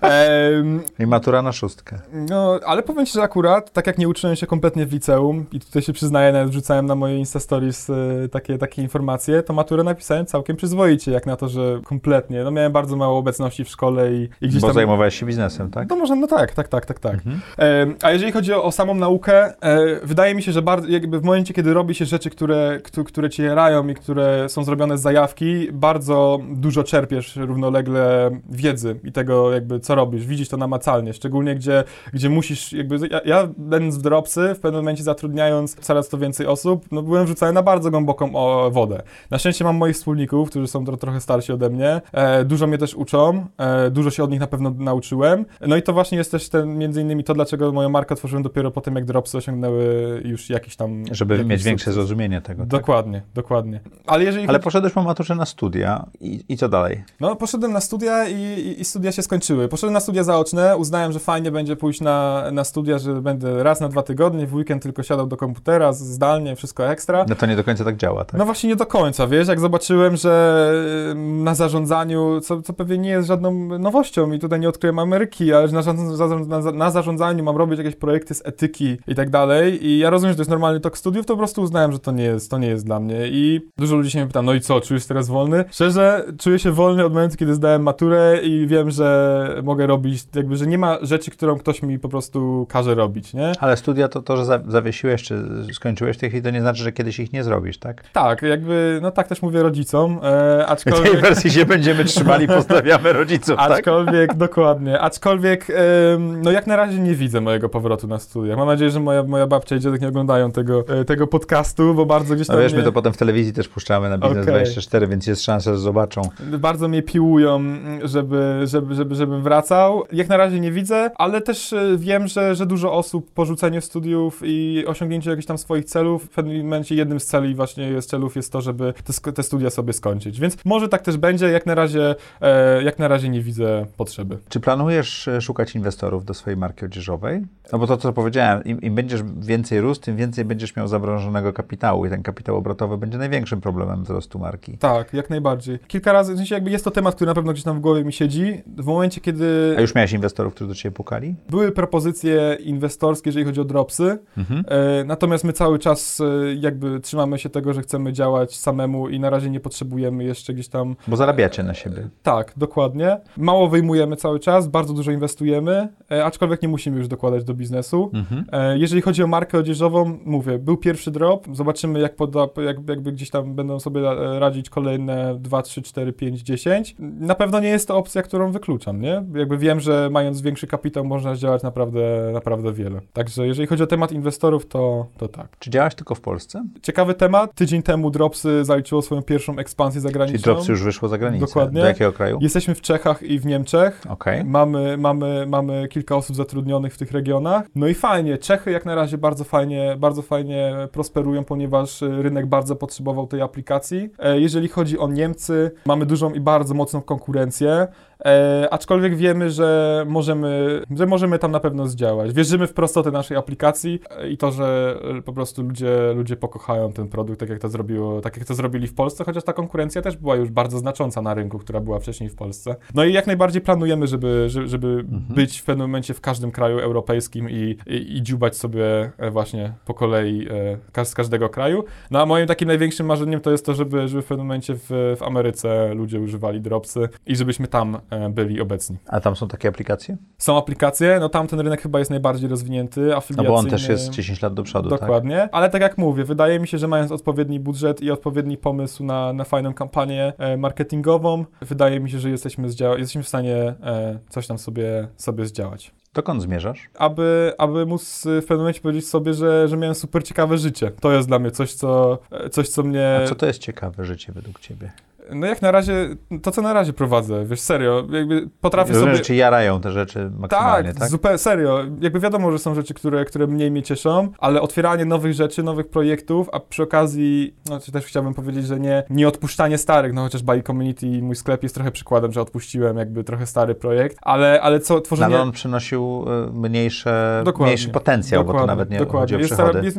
Em, I matura na szóstkę. No, ale powiem Ci, że akurat, tak jak nie uczyłem się kompletnie w liceum i tutaj się przyznaję, nawet wrzucałem na moje Insta Stories e, takie, takie informacje, to maturę napisałem całkiem przyzwoicie, jak na to, że kompletnie, no miałem bardzo mało obecności w szkole i, i gdzieś Bo tam... zajmowałeś się biznesem, tak? No może, no tak, tak, tak, tak, tak. Mhm. E, a jeżeli chodzi o, o samą naukę, e, wydaje mi się, że bardzo, jakby w momencie, kiedy robi się rzeczy, które, któ- które cię jarają i które są zrobione z zajawki, bardzo dużo czerpiesz równolegle wiedzy i tego jakby, co robisz. Widzisz to namacalnie, szczególnie gdzie, gdzie musisz jakby, ja, ja będąc w Dropsy, w pewnym momencie zatrudniając coraz to więcej osób, no byłem wrzucany na bardzo głęboką o, wodę. Na szczęście mam moich wspólników, którzy są tro, trochę starsi ode mnie, e, dużo mnie też uczą, e, dużo się od nich na pewno nauczyłem. No i to właśnie jest też ten, między innymi to, dlaczego moją markę otworzyłem dopiero po tym, jak Dropsy osiągnęły już jakiś tam... Żeby mieć większe sukces. zrozumienie tego. Tak? Dokładnie, dokładnie. Ale jeżeli Ale chodzi- poszedłeś po maturze na studia i, i co dalej? No, poszedłem na studia i, i, i studia się skończyły. Poszedłem na studia zaoczne, uznałem, że fajnie będzie pójść na, na studia, że będę raz na dwa tygodnie, w weekend tylko siadał do komputera, zdalnie, wszystko ekstra. No to nie do końca tak działa, tak? No właśnie nie do końca, wiesz, jak zobaczyłem, że ym, na zarządzaniu, co, co pewnie nie jest żadną nowością i tutaj nie odkryłem Ameryki, ale że na, na, na zarządzaniu mam robić jakieś projekty z etyki i tak dalej i ja rozumiem, że to jest normalny tok studiów, to po prostu uznałem, że to nie jest, to nie jest dla mnie i dużo ludzi się mnie pyta, no i co, czujesz teraz wolny? Szczerze, czuję się wolny od momentu, kiedy zdałem maturę i wiem, że mogę robić, jakby, że nie ma rzeczy, którą ktoś mi po prostu każe robić, nie? Ale studia to, to że za- zawiesiłeś czy skończyłeś w tej chwili, to nie znaczy, że kiedyś ich nie zrobisz, tak? Tak, jakby, no tak też mówię rodzicom, e, W tej aczkolwiek... wersji się będziemy trzymali, [LAUGHS] pozdrawiamy rodziców, tak? Aczkolwiek, dokładnie, aczkolwiek, em, no jak na razie nie widzę mojego powrotu na studia. Mam nadzieję, że moja, moja babcia i dziadek nie oglądają tego, e, tego podcastu, bo bardzo gdzieś tam No wiesz, my mnie, to potem w telewizji też puszczamy na Biznes Okej. 24, więc jest szansa, że zobaczą. bardzo mnie piłują, żeby, żeby, żeby, żebym wracał. Jak na razie nie widzę, ale też e, wiem, że, że dużo osób po rzuceniu studiów i osiągnięciu jakichś tam swoich celów, w pewnym momencie jednym z celi właśnie jest celów jest to, żeby te, te studia sobie skończyć. Więc może tak też będzie, jak na razie, e, jak na razie nie widzę potrzeby. Czy planujesz e, szukać inwestorów do swojej marki odzieżowej? No bo to, co powiedziałem, im, im będziesz więcej rósł, tym więcej będziesz miał zamrożonego kapitału i ten kapitał obrotowy będzie największym problemem wzrostu marki. Tak, jak najbardziej. Kilka razy, w sensie jakby jest to temat, który na pewno gdzieś tam w głowie mi siedzi. W momencie, kiedy A już miałeś inwestorów, którzy do Ciebie pukali? były propozycje inwestorskie, jeżeli chodzi o dropsy, Mhm. e, natomiast my cały czas jakby trzymamy się tego, że chcemy działać samemu i na razie nie potrzebujemy jeszcze gdzieś tam... Bo zarabiacie na siebie. Tak, dokładnie. Mało wyjmujemy cały czas, bardzo dużo inwestujemy, e, aczkolwiek nie musimy już dokładać do biznesu. Mhm. E, Jeżeli chodzi o markę odzieżową, mówię, był pierwszy drop, zobaczymy jak poda, jak, jakby gdzieś tam będą sobie e, radzić kolejne 2, 3, 4, 5, 10. Na pewno nie jest to opcja, którą wykluczam, nie? Jakby wiem, że mając większy kapitał można zdziałać naprawdę, naprawdę wiele. Także jeżeli chodzi o temat inwestorów, to, to tak. Czy działaś tylko w Polsce? Ciekawy temat. Tydzień temu Dropsy zaliczyło swoją pierwszą ekspansję zagraniczną. Czyli Drops już wyszło za granicę. Dokładnie. Do jakiego kraju? Jesteśmy w Czechach i w Niemczech. Okej. Mamy, mamy, mamy kilka osób zatrudnionych w tych regionach. No i fajnie, Czechy jak na razie bardzo fajnie, bardzo fajnie prosperują, ponieważ rynek bardzo potrzebował tej aplikacji. E, Jeżeli chodzi o Niemcy, mamy dużą i bardzo mocną konkurencję. E, aczkolwiek wiemy, że możemy, że możemy tam na pewno zdziałać. Wierzymy w prostotę naszej aplikacji e, i to, że e, po prostu ludzie, ludzie pokochają ten produkt, tak jak to zrobiło, tak jak to zrobili w Polsce, chociaż ta konkurencja też była już bardzo znacząca na rynku, która była wcześniej w Polsce. No i jak najbardziej planujemy, żeby, żeby, żeby być w pewnym momencie w każdym kraju europejskim i, i, i dziubać sobie e, właśnie po kolei e, z każdego kraju. No a moim takim największym marzeniem to jest to, żeby, żeby w pewnym momencie w, w Ameryce ludzie używali dropsy i żebyśmy tam byli obecni. A tam są takie aplikacje? Są aplikacje, no tam ten rynek chyba jest najbardziej rozwinięty, No afiliacyjny. bo on też jest 10 lat do przodu, tak? Dokładnie, ale tak jak mówię, wydaje mi się, że mając odpowiedni budżet i odpowiedni pomysł na, na fajną kampanię e, marketingową, wydaje mi się, że jesteśmy, zdzia- jesteśmy w stanie e, coś tam sobie, sobie zdziałać. Dokąd zmierzasz? Aby, aby móc e, w pewnym momencie powiedzieć sobie, że, że miałem super ciekawe życie. To jest dla mnie coś, co, e, coś, co mnie... A co to jest ciekawe życie według Ciebie? No jak na razie, to co na razie prowadzę, wiesz, serio, jakby potrafię Rozumiem, sobie... Cię jarają te rzeczy maksymalnie, Tak, tak? zupełnie serio. Jakby wiadomo, że są rzeczy, które, które mniej mnie cieszą, ale otwieranie nowych rzeczy, nowych projektów, a przy okazji, no też chciałbym powiedzieć, że nie, nie odpuszczanie starych, no chociaż Buy Community, mój sklep jest trochę przykładem, że odpuściłem jakby trochę stary projekt, ale, ale co, No, tworzenie... ale on przynosił y, mniejsze, Dokładnie. mniejszy potencjał, bo to Dokładnie, nawet nie dokładnie. chodzi o jest, przychody. jest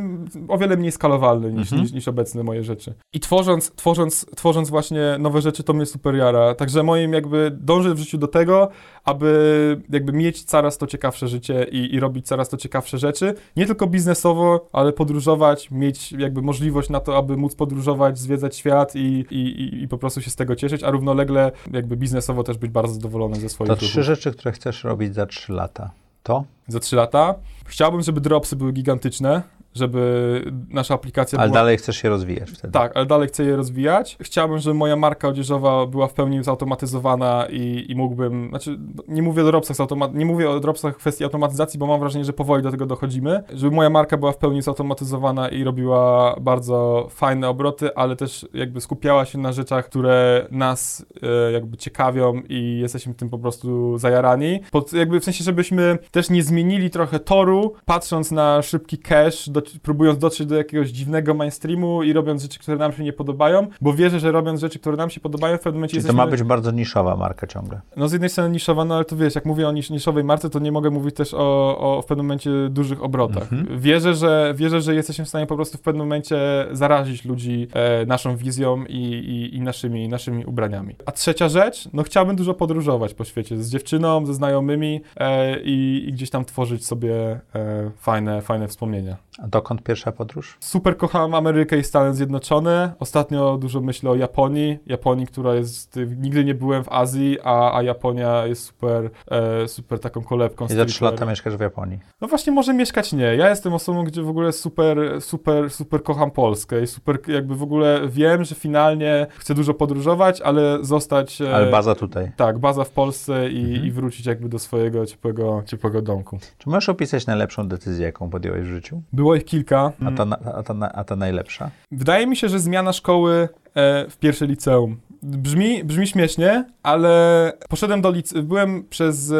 o wiele mniej skalowalny niż, Mhm. niż, niż obecne moje rzeczy. I tworząc, tworząc, tworząc właśnie nowe rzeczy, to mnie super jara. Także moim jakby dążę w życiu do tego, aby jakby mieć coraz to ciekawsze życie i, i robić coraz to ciekawsze rzeczy. Nie tylko biznesowo, ale podróżować, mieć jakby możliwość na to, aby móc podróżować, zwiedzać świat i, i, i, po prostu się z tego cieszyć, a równolegle jakby biznesowo też być bardzo zadowolony ze swoich To ruchów. trzy rzeczy, które chcesz robić za trzy lata. To? za 3 lata. Chciałbym, żeby dropsy były gigantyczne, żeby nasza aplikacja Ale była... dalej chcesz się rozwijać wtedy. Tak, ale dalej chcę je rozwijać. Chciałbym, żeby moja marka odzieżowa była w pełni zautomatyzowana i, i mógłbym, znaczy nie mówię o dropsach, automa- nie mówię o dropsach w kwestii automatyzacji, bo mam wrażenie, że powoli do tego dochodzimy, żeby moja marka była w pełni zautomatyzowana i robiła bardzo fajne obroty, ale też jakby skupiała się na rzeczach, które nas e, jakby ciekawią i jesteśmy tym po prostu zajarani. Pod, jakby w sensie, żebyśmy też nie zmienili trochę toru, patrząc na szybki cash, do, próbując dotrzeć do jakiegoś dziwnego mainstreamu i robiąc rzeczy, które nam się nie podobają, bo wierzę, że robiąc rzeczy, które nam się podobają, w pewnym momencie Czyli to jesteśmy... ma być bardzo niszowa marka ciągle. No z jednej strony niszowa, no ale to wiesz, jak mówię o nisz, niszowej marce, to nie mogę mówić też o, o w pewnym momencie dużych obrotach. Mhm. Wierzę, że, wierzę, że jesteśmy w stanie po prostu w pewnym momencie zarazić ludzi e, naszą wizją i, i, i naszymi, naszymi ubraniami. A trzecia rzecz, no chciałbym dużo podróżować po świecie z dziewczyną, ze znajomymi e, i, i gdzieś tam tworzyć sobie e, fajne, fajne wspomnienia. Dokąd pierwsza podróż? Super kocham Amerykę i Stany Zjednoczone. Ostatnio dużo myślę o Japonii. Japonii, która jest. Nigdy nie byłem w Azji, a, a Japonia jest super, e, super taką kolebką. I za trzy lata mieszkasz w Japonii. No właśnie, może mieszkać nie. Ja jestem osobą, gdzie w ogóle super, super, super kocham Polskę i super jakby w ogóle wiem, że finalnie chcę dużo podróżować, ale zostać. e, Ale baza tutaj. Tak, baza w Polsce i, Mhm. i wrócić jakby do swojego ciepłego, ciepłego domku. Czy możesz opisać najlepszą decyzję, jaką podjąłeś w życiu? Było ich kilka. A ta, a ta, a ta najlepsza? Wydaje mi się, że zmiana szkoły e, w pierwsze liceum. Brzmi, brzmi śmiesznie, ale poszedłem do liceum. Byłem przez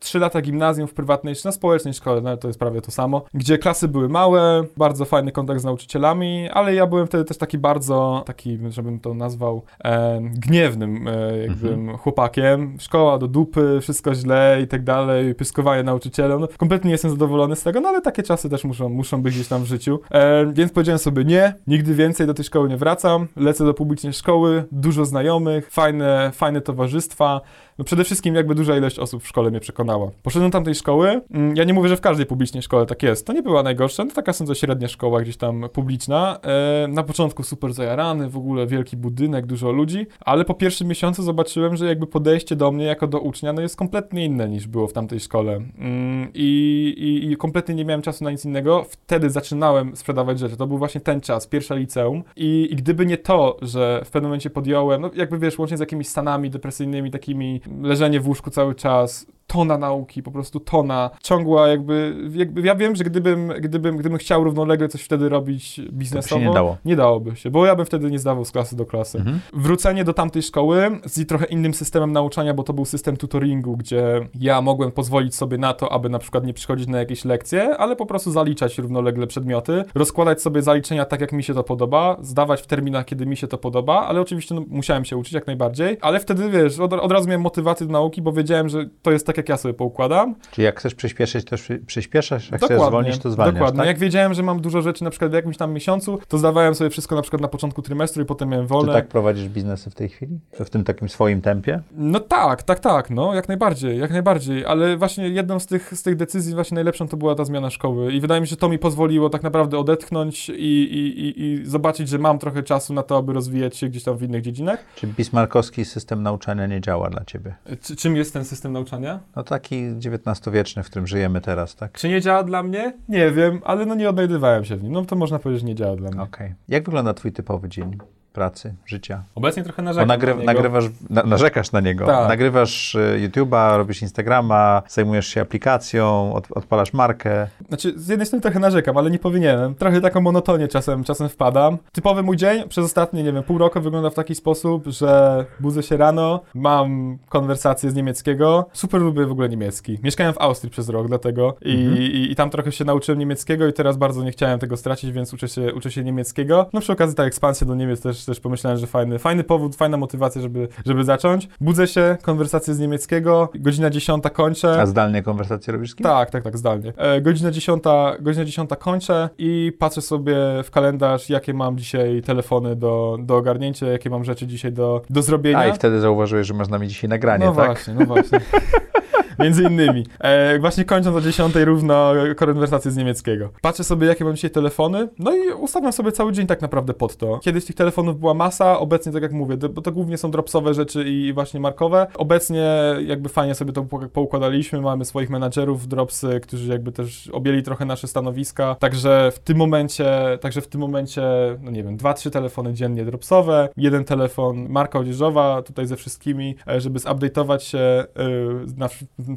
e, trzy lata gimnazjum w prywatnej, czy na społecznej szkole, no to jest prawie to samo, gdzie klasy były małe, bardzo fajny kontakt z nauczycielami, ale ja byłem wtedy też taki bardzo, taki, żebym to nazwał, e, gniewnym e, jakby chłopakiem. Szkoła do dupy, wszystko źle i tak dalej, pyskowanie nauczycielom. No, kompletnie nie jestem zadowolony z tego, no ale takie czasy też muszą, muszą być gdzieś tam w życiu. E, więc powiedziałem sobie nie, nigdy więcej do tej szkoły nie wracam, lecę do publicznej szkoły, dużo znajomych, fajne, fajne towarzystwa. No przede wszystkim jakby duża ilość osób w szkole mnie przekonała. Poszedłem do tamtej szkoły, mm, ja nie mówię, że w każdej publicznej szkole tak jest, to nie była najgorsza, no taka sądzę średnia szkoła gdzieś tam publiczna. E, na początku super zajarany, w ogóle wielki budynek, dużo ludzi, ale po pierwszym miesiącu zobaczyłem, że jakby podejście do mnie jako do ucznia no jest kompletnie inne niż było w tamtej szkole. Mm, i, i, kompletnie nie miałem czasu na nic innego. Wtedy zaczynałem sprzedawać rzeczy. To był właśnie ten czas, pierwsza liceum. I, I gdyby nie to, że w pewnym momencie podjąłem, no jakby wiesz, łącznie z jakimiś stanami depresyjnymi, takimi leżenie w łóżku cały czas, tona nauki, po prostu tona, ciągła jakby, jakby ja wiem, że gdybym, gdybym, gdybym chciał równolegle coś wtedy robić biznesowo, nie dało. nie dałoby się, bo ja bym wtedy nie zdawał z klasy do klasy. Mhm. Wrócenie do tamtej szkoły z trochę innym systemem nauczania, bo to był system tutoringu, gdzie ja mogłem pozwolić sobie na to, aby na przykład nie przychodzić na jakieś lekcje, ale po prostu zaliczać równolegle przedmioty, rozkładać sobie zaliczenia tak, jak mi się to podoba, zdawać w terminach, kiedy mi się to podoba, ale oczywiście no, musiałem się uczyć jak najbardziej, ale wtedy, wiesz, od, od razu miałem motywację do nauki, bo wiedziałem, że to jest tak, jak ja sobie poukładam. Czyli jak chcesz przyspieszyć, to przy- przyspieszasz, jak chcesz zwolnić, to zwalniasz, Dokładnie. tak? Jak wiedziałem, że mam dużo rzeczy na przykład w jakimś tam miesiącu, to zdawałem sobie wszystko na przykład na początku trymestru i potem miałem wolne. tak prowadzisz biznesy w tej chwili? W tym takim swoim tempie? No tak, tak, tak, no jak najbardziej, jak najbardziej, ale właśnie jedną z tych, z tych decyzji właśnie najlepszą to była ta zmiana szkoły i wydaje mi się, że to mi pozwoliło tak naprawdę odetchnąć i, i, i, i zobaczyć, że mam trochę czasu na to, aby rozwijać się gdzieś tam w innych dziedzinach. Czy bismarckowski system nauczania nie działa dla ciebie? Czy, czym jest ten system nauczania? No taki XIX-wieczny, w którym żyjemy teraz, tak? Czy nie działa dla mnie? Nie wiem, ale no nie odnajdywałem się w nim, no to można powiedzieć, że nie działa dla mnie. Okej. Jak wygląda twój typowy dzień pracy, życia? Obecnie trochę Bo narzekam nagry- na nagrywasz, na, narzekasz na niego. Tak. Nagrywasz y, YouTube'a, robisz Instagrama, zajmujesz się aplikacją, od, odpalasz markę. Znaczy, z jednej strony trochę narzekam, ale nie powinienem. Trochę taką monotonię czasem, czasem wpadam. Typowy mój dzień przez ostatnie, nie wiem, pół roku wygląda w taki sposób, że budzę się rano, mam konwersację z niemieckiego. Super lubię w ogóle niemiecki. Mieszkałem w Austrii przez rok, dlatego i, Mhm. i, i tam trochę się nauczyłem niemieckiego i teraz bardzo nie chciałem tego stracić, więc uczę się, uczę się niemieckiego. No przy okazji ta ekspansja do Niemiec też, też pomyślałem, że fajny, fajny powód, fajna motywacja, żeby, żeby zacząć. Budzę się, konwersację z niemieckiego, godzina dziesiąta kończę. A zdalnie konwersacje robisz z kim? Tak, tak, tak, zdalnie. E, godzina, 10, godzina 10 kończę i patrzę sobie w kalendarz, jakie mam dzisiaj telefony do, do ogarnięcia, jakie mam rzeczy dzisiaj do, do zrobienia. A i wtedy zauważyłeś, że masz z nami dzisiaj nagranie, no tak? właśnie, no właśnie. [LAUGHS] Między innymi. E, właśnie kończąc o 10 równo konwersację z niemieckiego. Patrzę sobie, jakie mam dzisiaj telefony, no i ustawiam sobie cały dzień tak naprawdę pod to. Kiedyś tych telefonów była masa, obecnie, tak jak mówię, bo to głównie są dropsowe rzeczy i właśnie markowe. Obecnie jakby fajnie sobie to po- poukładaliśmy, mamy swoich menadżerów dropsy, którzy jakby też objęli trochę nasze stanowiska, także w tym momencie, także w tym momencie, no nie wiem, dwa, trzy telefony dziennie dropsowe, jeden telefon marka odzieżowa, tutaj ze wszystkimi, e, żeby zupdate'ować się e, na,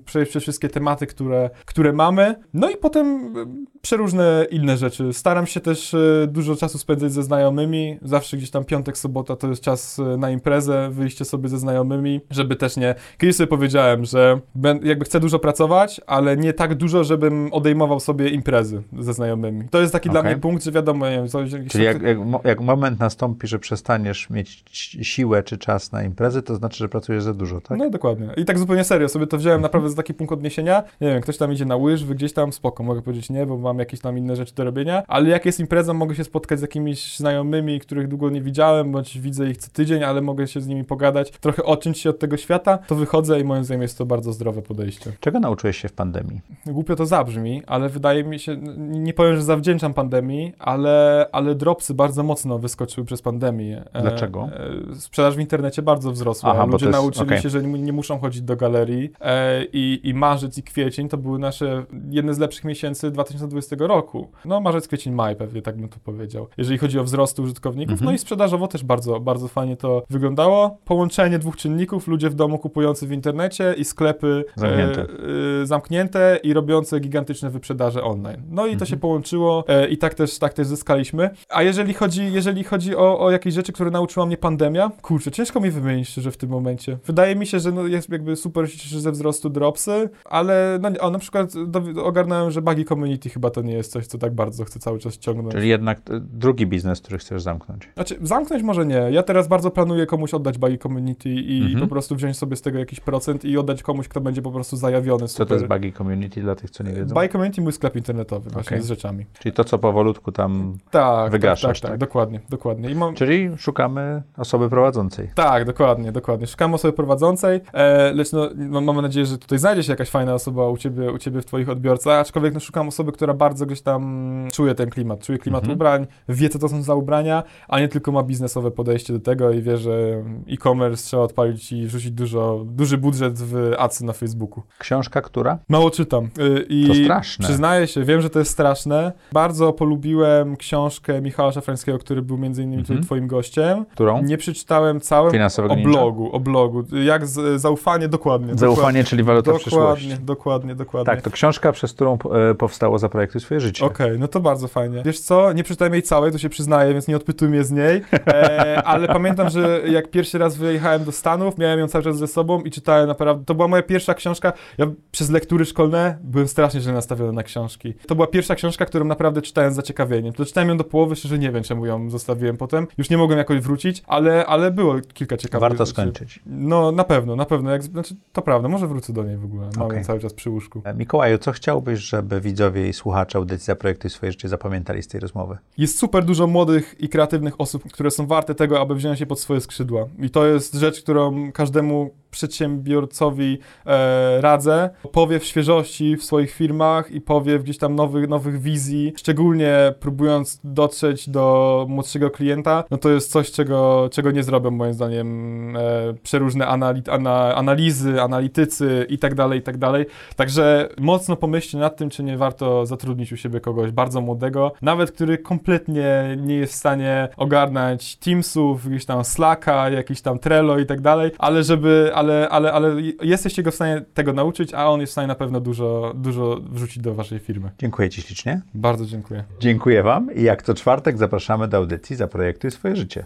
przez wszystkie tematy, które, które mamy. No i potem e, przeróżne inne rzeczy. Staram się też dużo czasu spędzać ze znajomymi. Zawsze gdzieś tam piątek, sobota to jest czas e, na imprezę, wyjście sobie ze znajomymi, żeby też nie... Kiedyś sobie powiedziałem, że jakby chcę dużo pracować, ale nie tak dużo, żebym odejmował sobie imprezy ze znajomymi. To jest taki dla Okej. mnie punkt, że wiadomo, nie wiem, coś, Czyli jak, jak, jak moment nastąpi, że przestaniesz mieć siłę czy czas na imprezy, to znaczy, że pracujesz za dużo, tak? No dokładnie. I tak zupełnie serio, sobie to wziąłem naprawdę naprawdę jest taki punkt odniesienia. Nie wiem, ktoś tam idzie na łyżwy, gdzieś tam, spoko, mogę powiedzieć nie, bo mam jakieś tam inne rzeczy do robienia, ale jak jest impreza, mogę się spotkać z jakimiś znajomymi, których długo nie widziałem, bądź widzę ich co tydzień, ale mogę się z nimi pogadać, trochę odciąć się od tego świata, to wychodzę i moim zdaniem jest to bardzo zdrowe podejście. Czego nauczyłeś się w pandemii? Głupio to zabrzmi, ale wydaje mi się, nie powiem, że zawdzięczam pandemii, ale, ale dropsy bardzo mocno wyskoczyły przez pandemię. E, Dlaczego? E, sprzedaż w internecie bardzo wzrosła. Aha, Ludzie jest- nauczyli okej. się, że nie, nie muszą chodzić do galerii e, i, i marzec i kwiecień to były nasze jedne z lepszych miesięcy 2020 roku. No marzec, kwiecień, maj pewnie, tak bym to powiedział. Jeżeli chodzi o wzrost użytkowników, Mhm. no i sprzedażowo też bardzo, bardzo fajnie to wyglądało. Połączenie dwóch czynników, ludzie w domu kupujący w internecie i sklepy Zamknięte. E, e, zamknięte i robiące gigantyczne wyprzedaże online. No i to Mhm. się połączyło e, i tak też, tak też zyskaliśmy. A jeżeli chodzi, jeżeli chodzi o, o jakieś rzeczy, które nauczyła mnie pandemia, kurczę, ciężko mi wymienić szczerze w tym momencie. Wydaje mi się, że no jest jakby super ze wzrostu dropsy, ale no, o, na przykład do, ogarnąłem, że buggy community chyba to nie jest coś, co tak bardzo chcę cały czas ciągnąć. Czyli jednak e, drugi biznes, który chcesz zamknąć. Znaczy, zamknąć może nie. Ja teraz bardzo planuję komuś oddać buggy community i, Mhm. po prostu wziąć sobie z tego jakiś procent i oddać komuś, kto będzie po prostu zajawiony. Co to jest Buggy Community dla tych, co nie wiedzą? Buy Community mój sklep internetowy właśnie Okej. z rzeczami. Czyli to, co powolutku tam... Tak, Wygaszasz, tak, tak, tak? tak, dokładnie, dokładnie. Mam, Czyli szukamy osoby prowadzącej. tak, dokładnie, dokładnie. Szukam osoby prowadzącej, e, lecz no, no, mam nadzieję, że tutaj znajdzie się jakaś fajna osoba u ciebie, u ciebie w twoich odbiorcach, aczkolwiek no, szukam osoby, która bardzo gdzieś tam czuje ten klimat, czuje klimat Mhm. ubrań, wie, co to są za ubrania, a nie tylko ma biznesowe podejście do tego i wie, że e-commerce trzeba odpalić i rzucić dużo, duży budżet w adsy na Facebooku. Książka, która? Mało czytam. Y, I To straszne. Przyznaję się, wiem, że to jest straszne. Bardzo polubiłem książkę Michała Szafrańskiego, który był między innymi Mhm. twoim gościem. Którą? Nie przeczytałem całym Finansowego o blogu, o blogu. Jak z, zaufanie, dokładnie. Zaufanie, czyli waluta dokładnie, przyszłości. dokładnie, dokładnie, dokładnie. Tak, to książka, przez którą e, powstało Zaprojektuj swoje życie. Okej, no to bardzo fajnie. Wiesz co, nie przeczytałem jej całej, to się przyznaję, więc nie odpytuj mnie z niej, e, ale pamiętam, że jak pierwszy raz wyjechałem do Stanów, miałem ją cały czas ze sobą i czytałem naprawdę, to była moja pierwsza książka, ja przez lektury szkolne byłem strasznie źle nastawiony na książki. To była pierwsza książka, którą naprawdę czytałem z zaciekawieniem. To czytałem ją do połowy, szczerze nie wiem, czemu ją zostawiłem potem. Już nie mogłem jakoś wrócić, ale, ale było kilka ciekawych Warto skończyć. No, na pewno, na pewno. Jak, znaczy, to prawda, może wrócę do niej w ogóle. Mam ją cały czas przy łóżku. E, Mikołaju, co chciałbyś, żeby widzowie i słuchacze audycji Zaprojektuj swoje życie zapamiętali z tej rozmowy? Jest super dużo młodych i kreatywnych osób, które są warte tego, aby wziąć się pod swoje skrzydła. I to jest rzecz, którą każdemu przedsiębiorcowi e, radzę. Powiew świeżości w swoich firmach i powiew gdzieś tam nowych, nowych wizji, szczególnie próbując dotrzeć do młodszego klienta, no to jest coś, czego, czego nie zrobią moim zdaniem e, przeróżne anali ana, analizy, analitycy i tak dalej, i tak dalej. Także mocno pomyślcie nad tym, czy nie warto zatrudnić u siebie kogoś bardzo młodego, nawet który kompletnie nie jest w stanie ogarnąć Teamsów, gdzieś tam Slacka, jakiś tam Trello i tak dalej, ale żeby, ale, ale, ale jesteście go w stanie tego nauczyć, a on jest w stanie na pewno dużo, dużo wrzucić do waszej firmy. Dziękuję Ci ślicznie. Bardzo dziękuję. Dziękuję Wam i jak co czwartek zapraszamy do audycji Zaprojektuj swoje życie.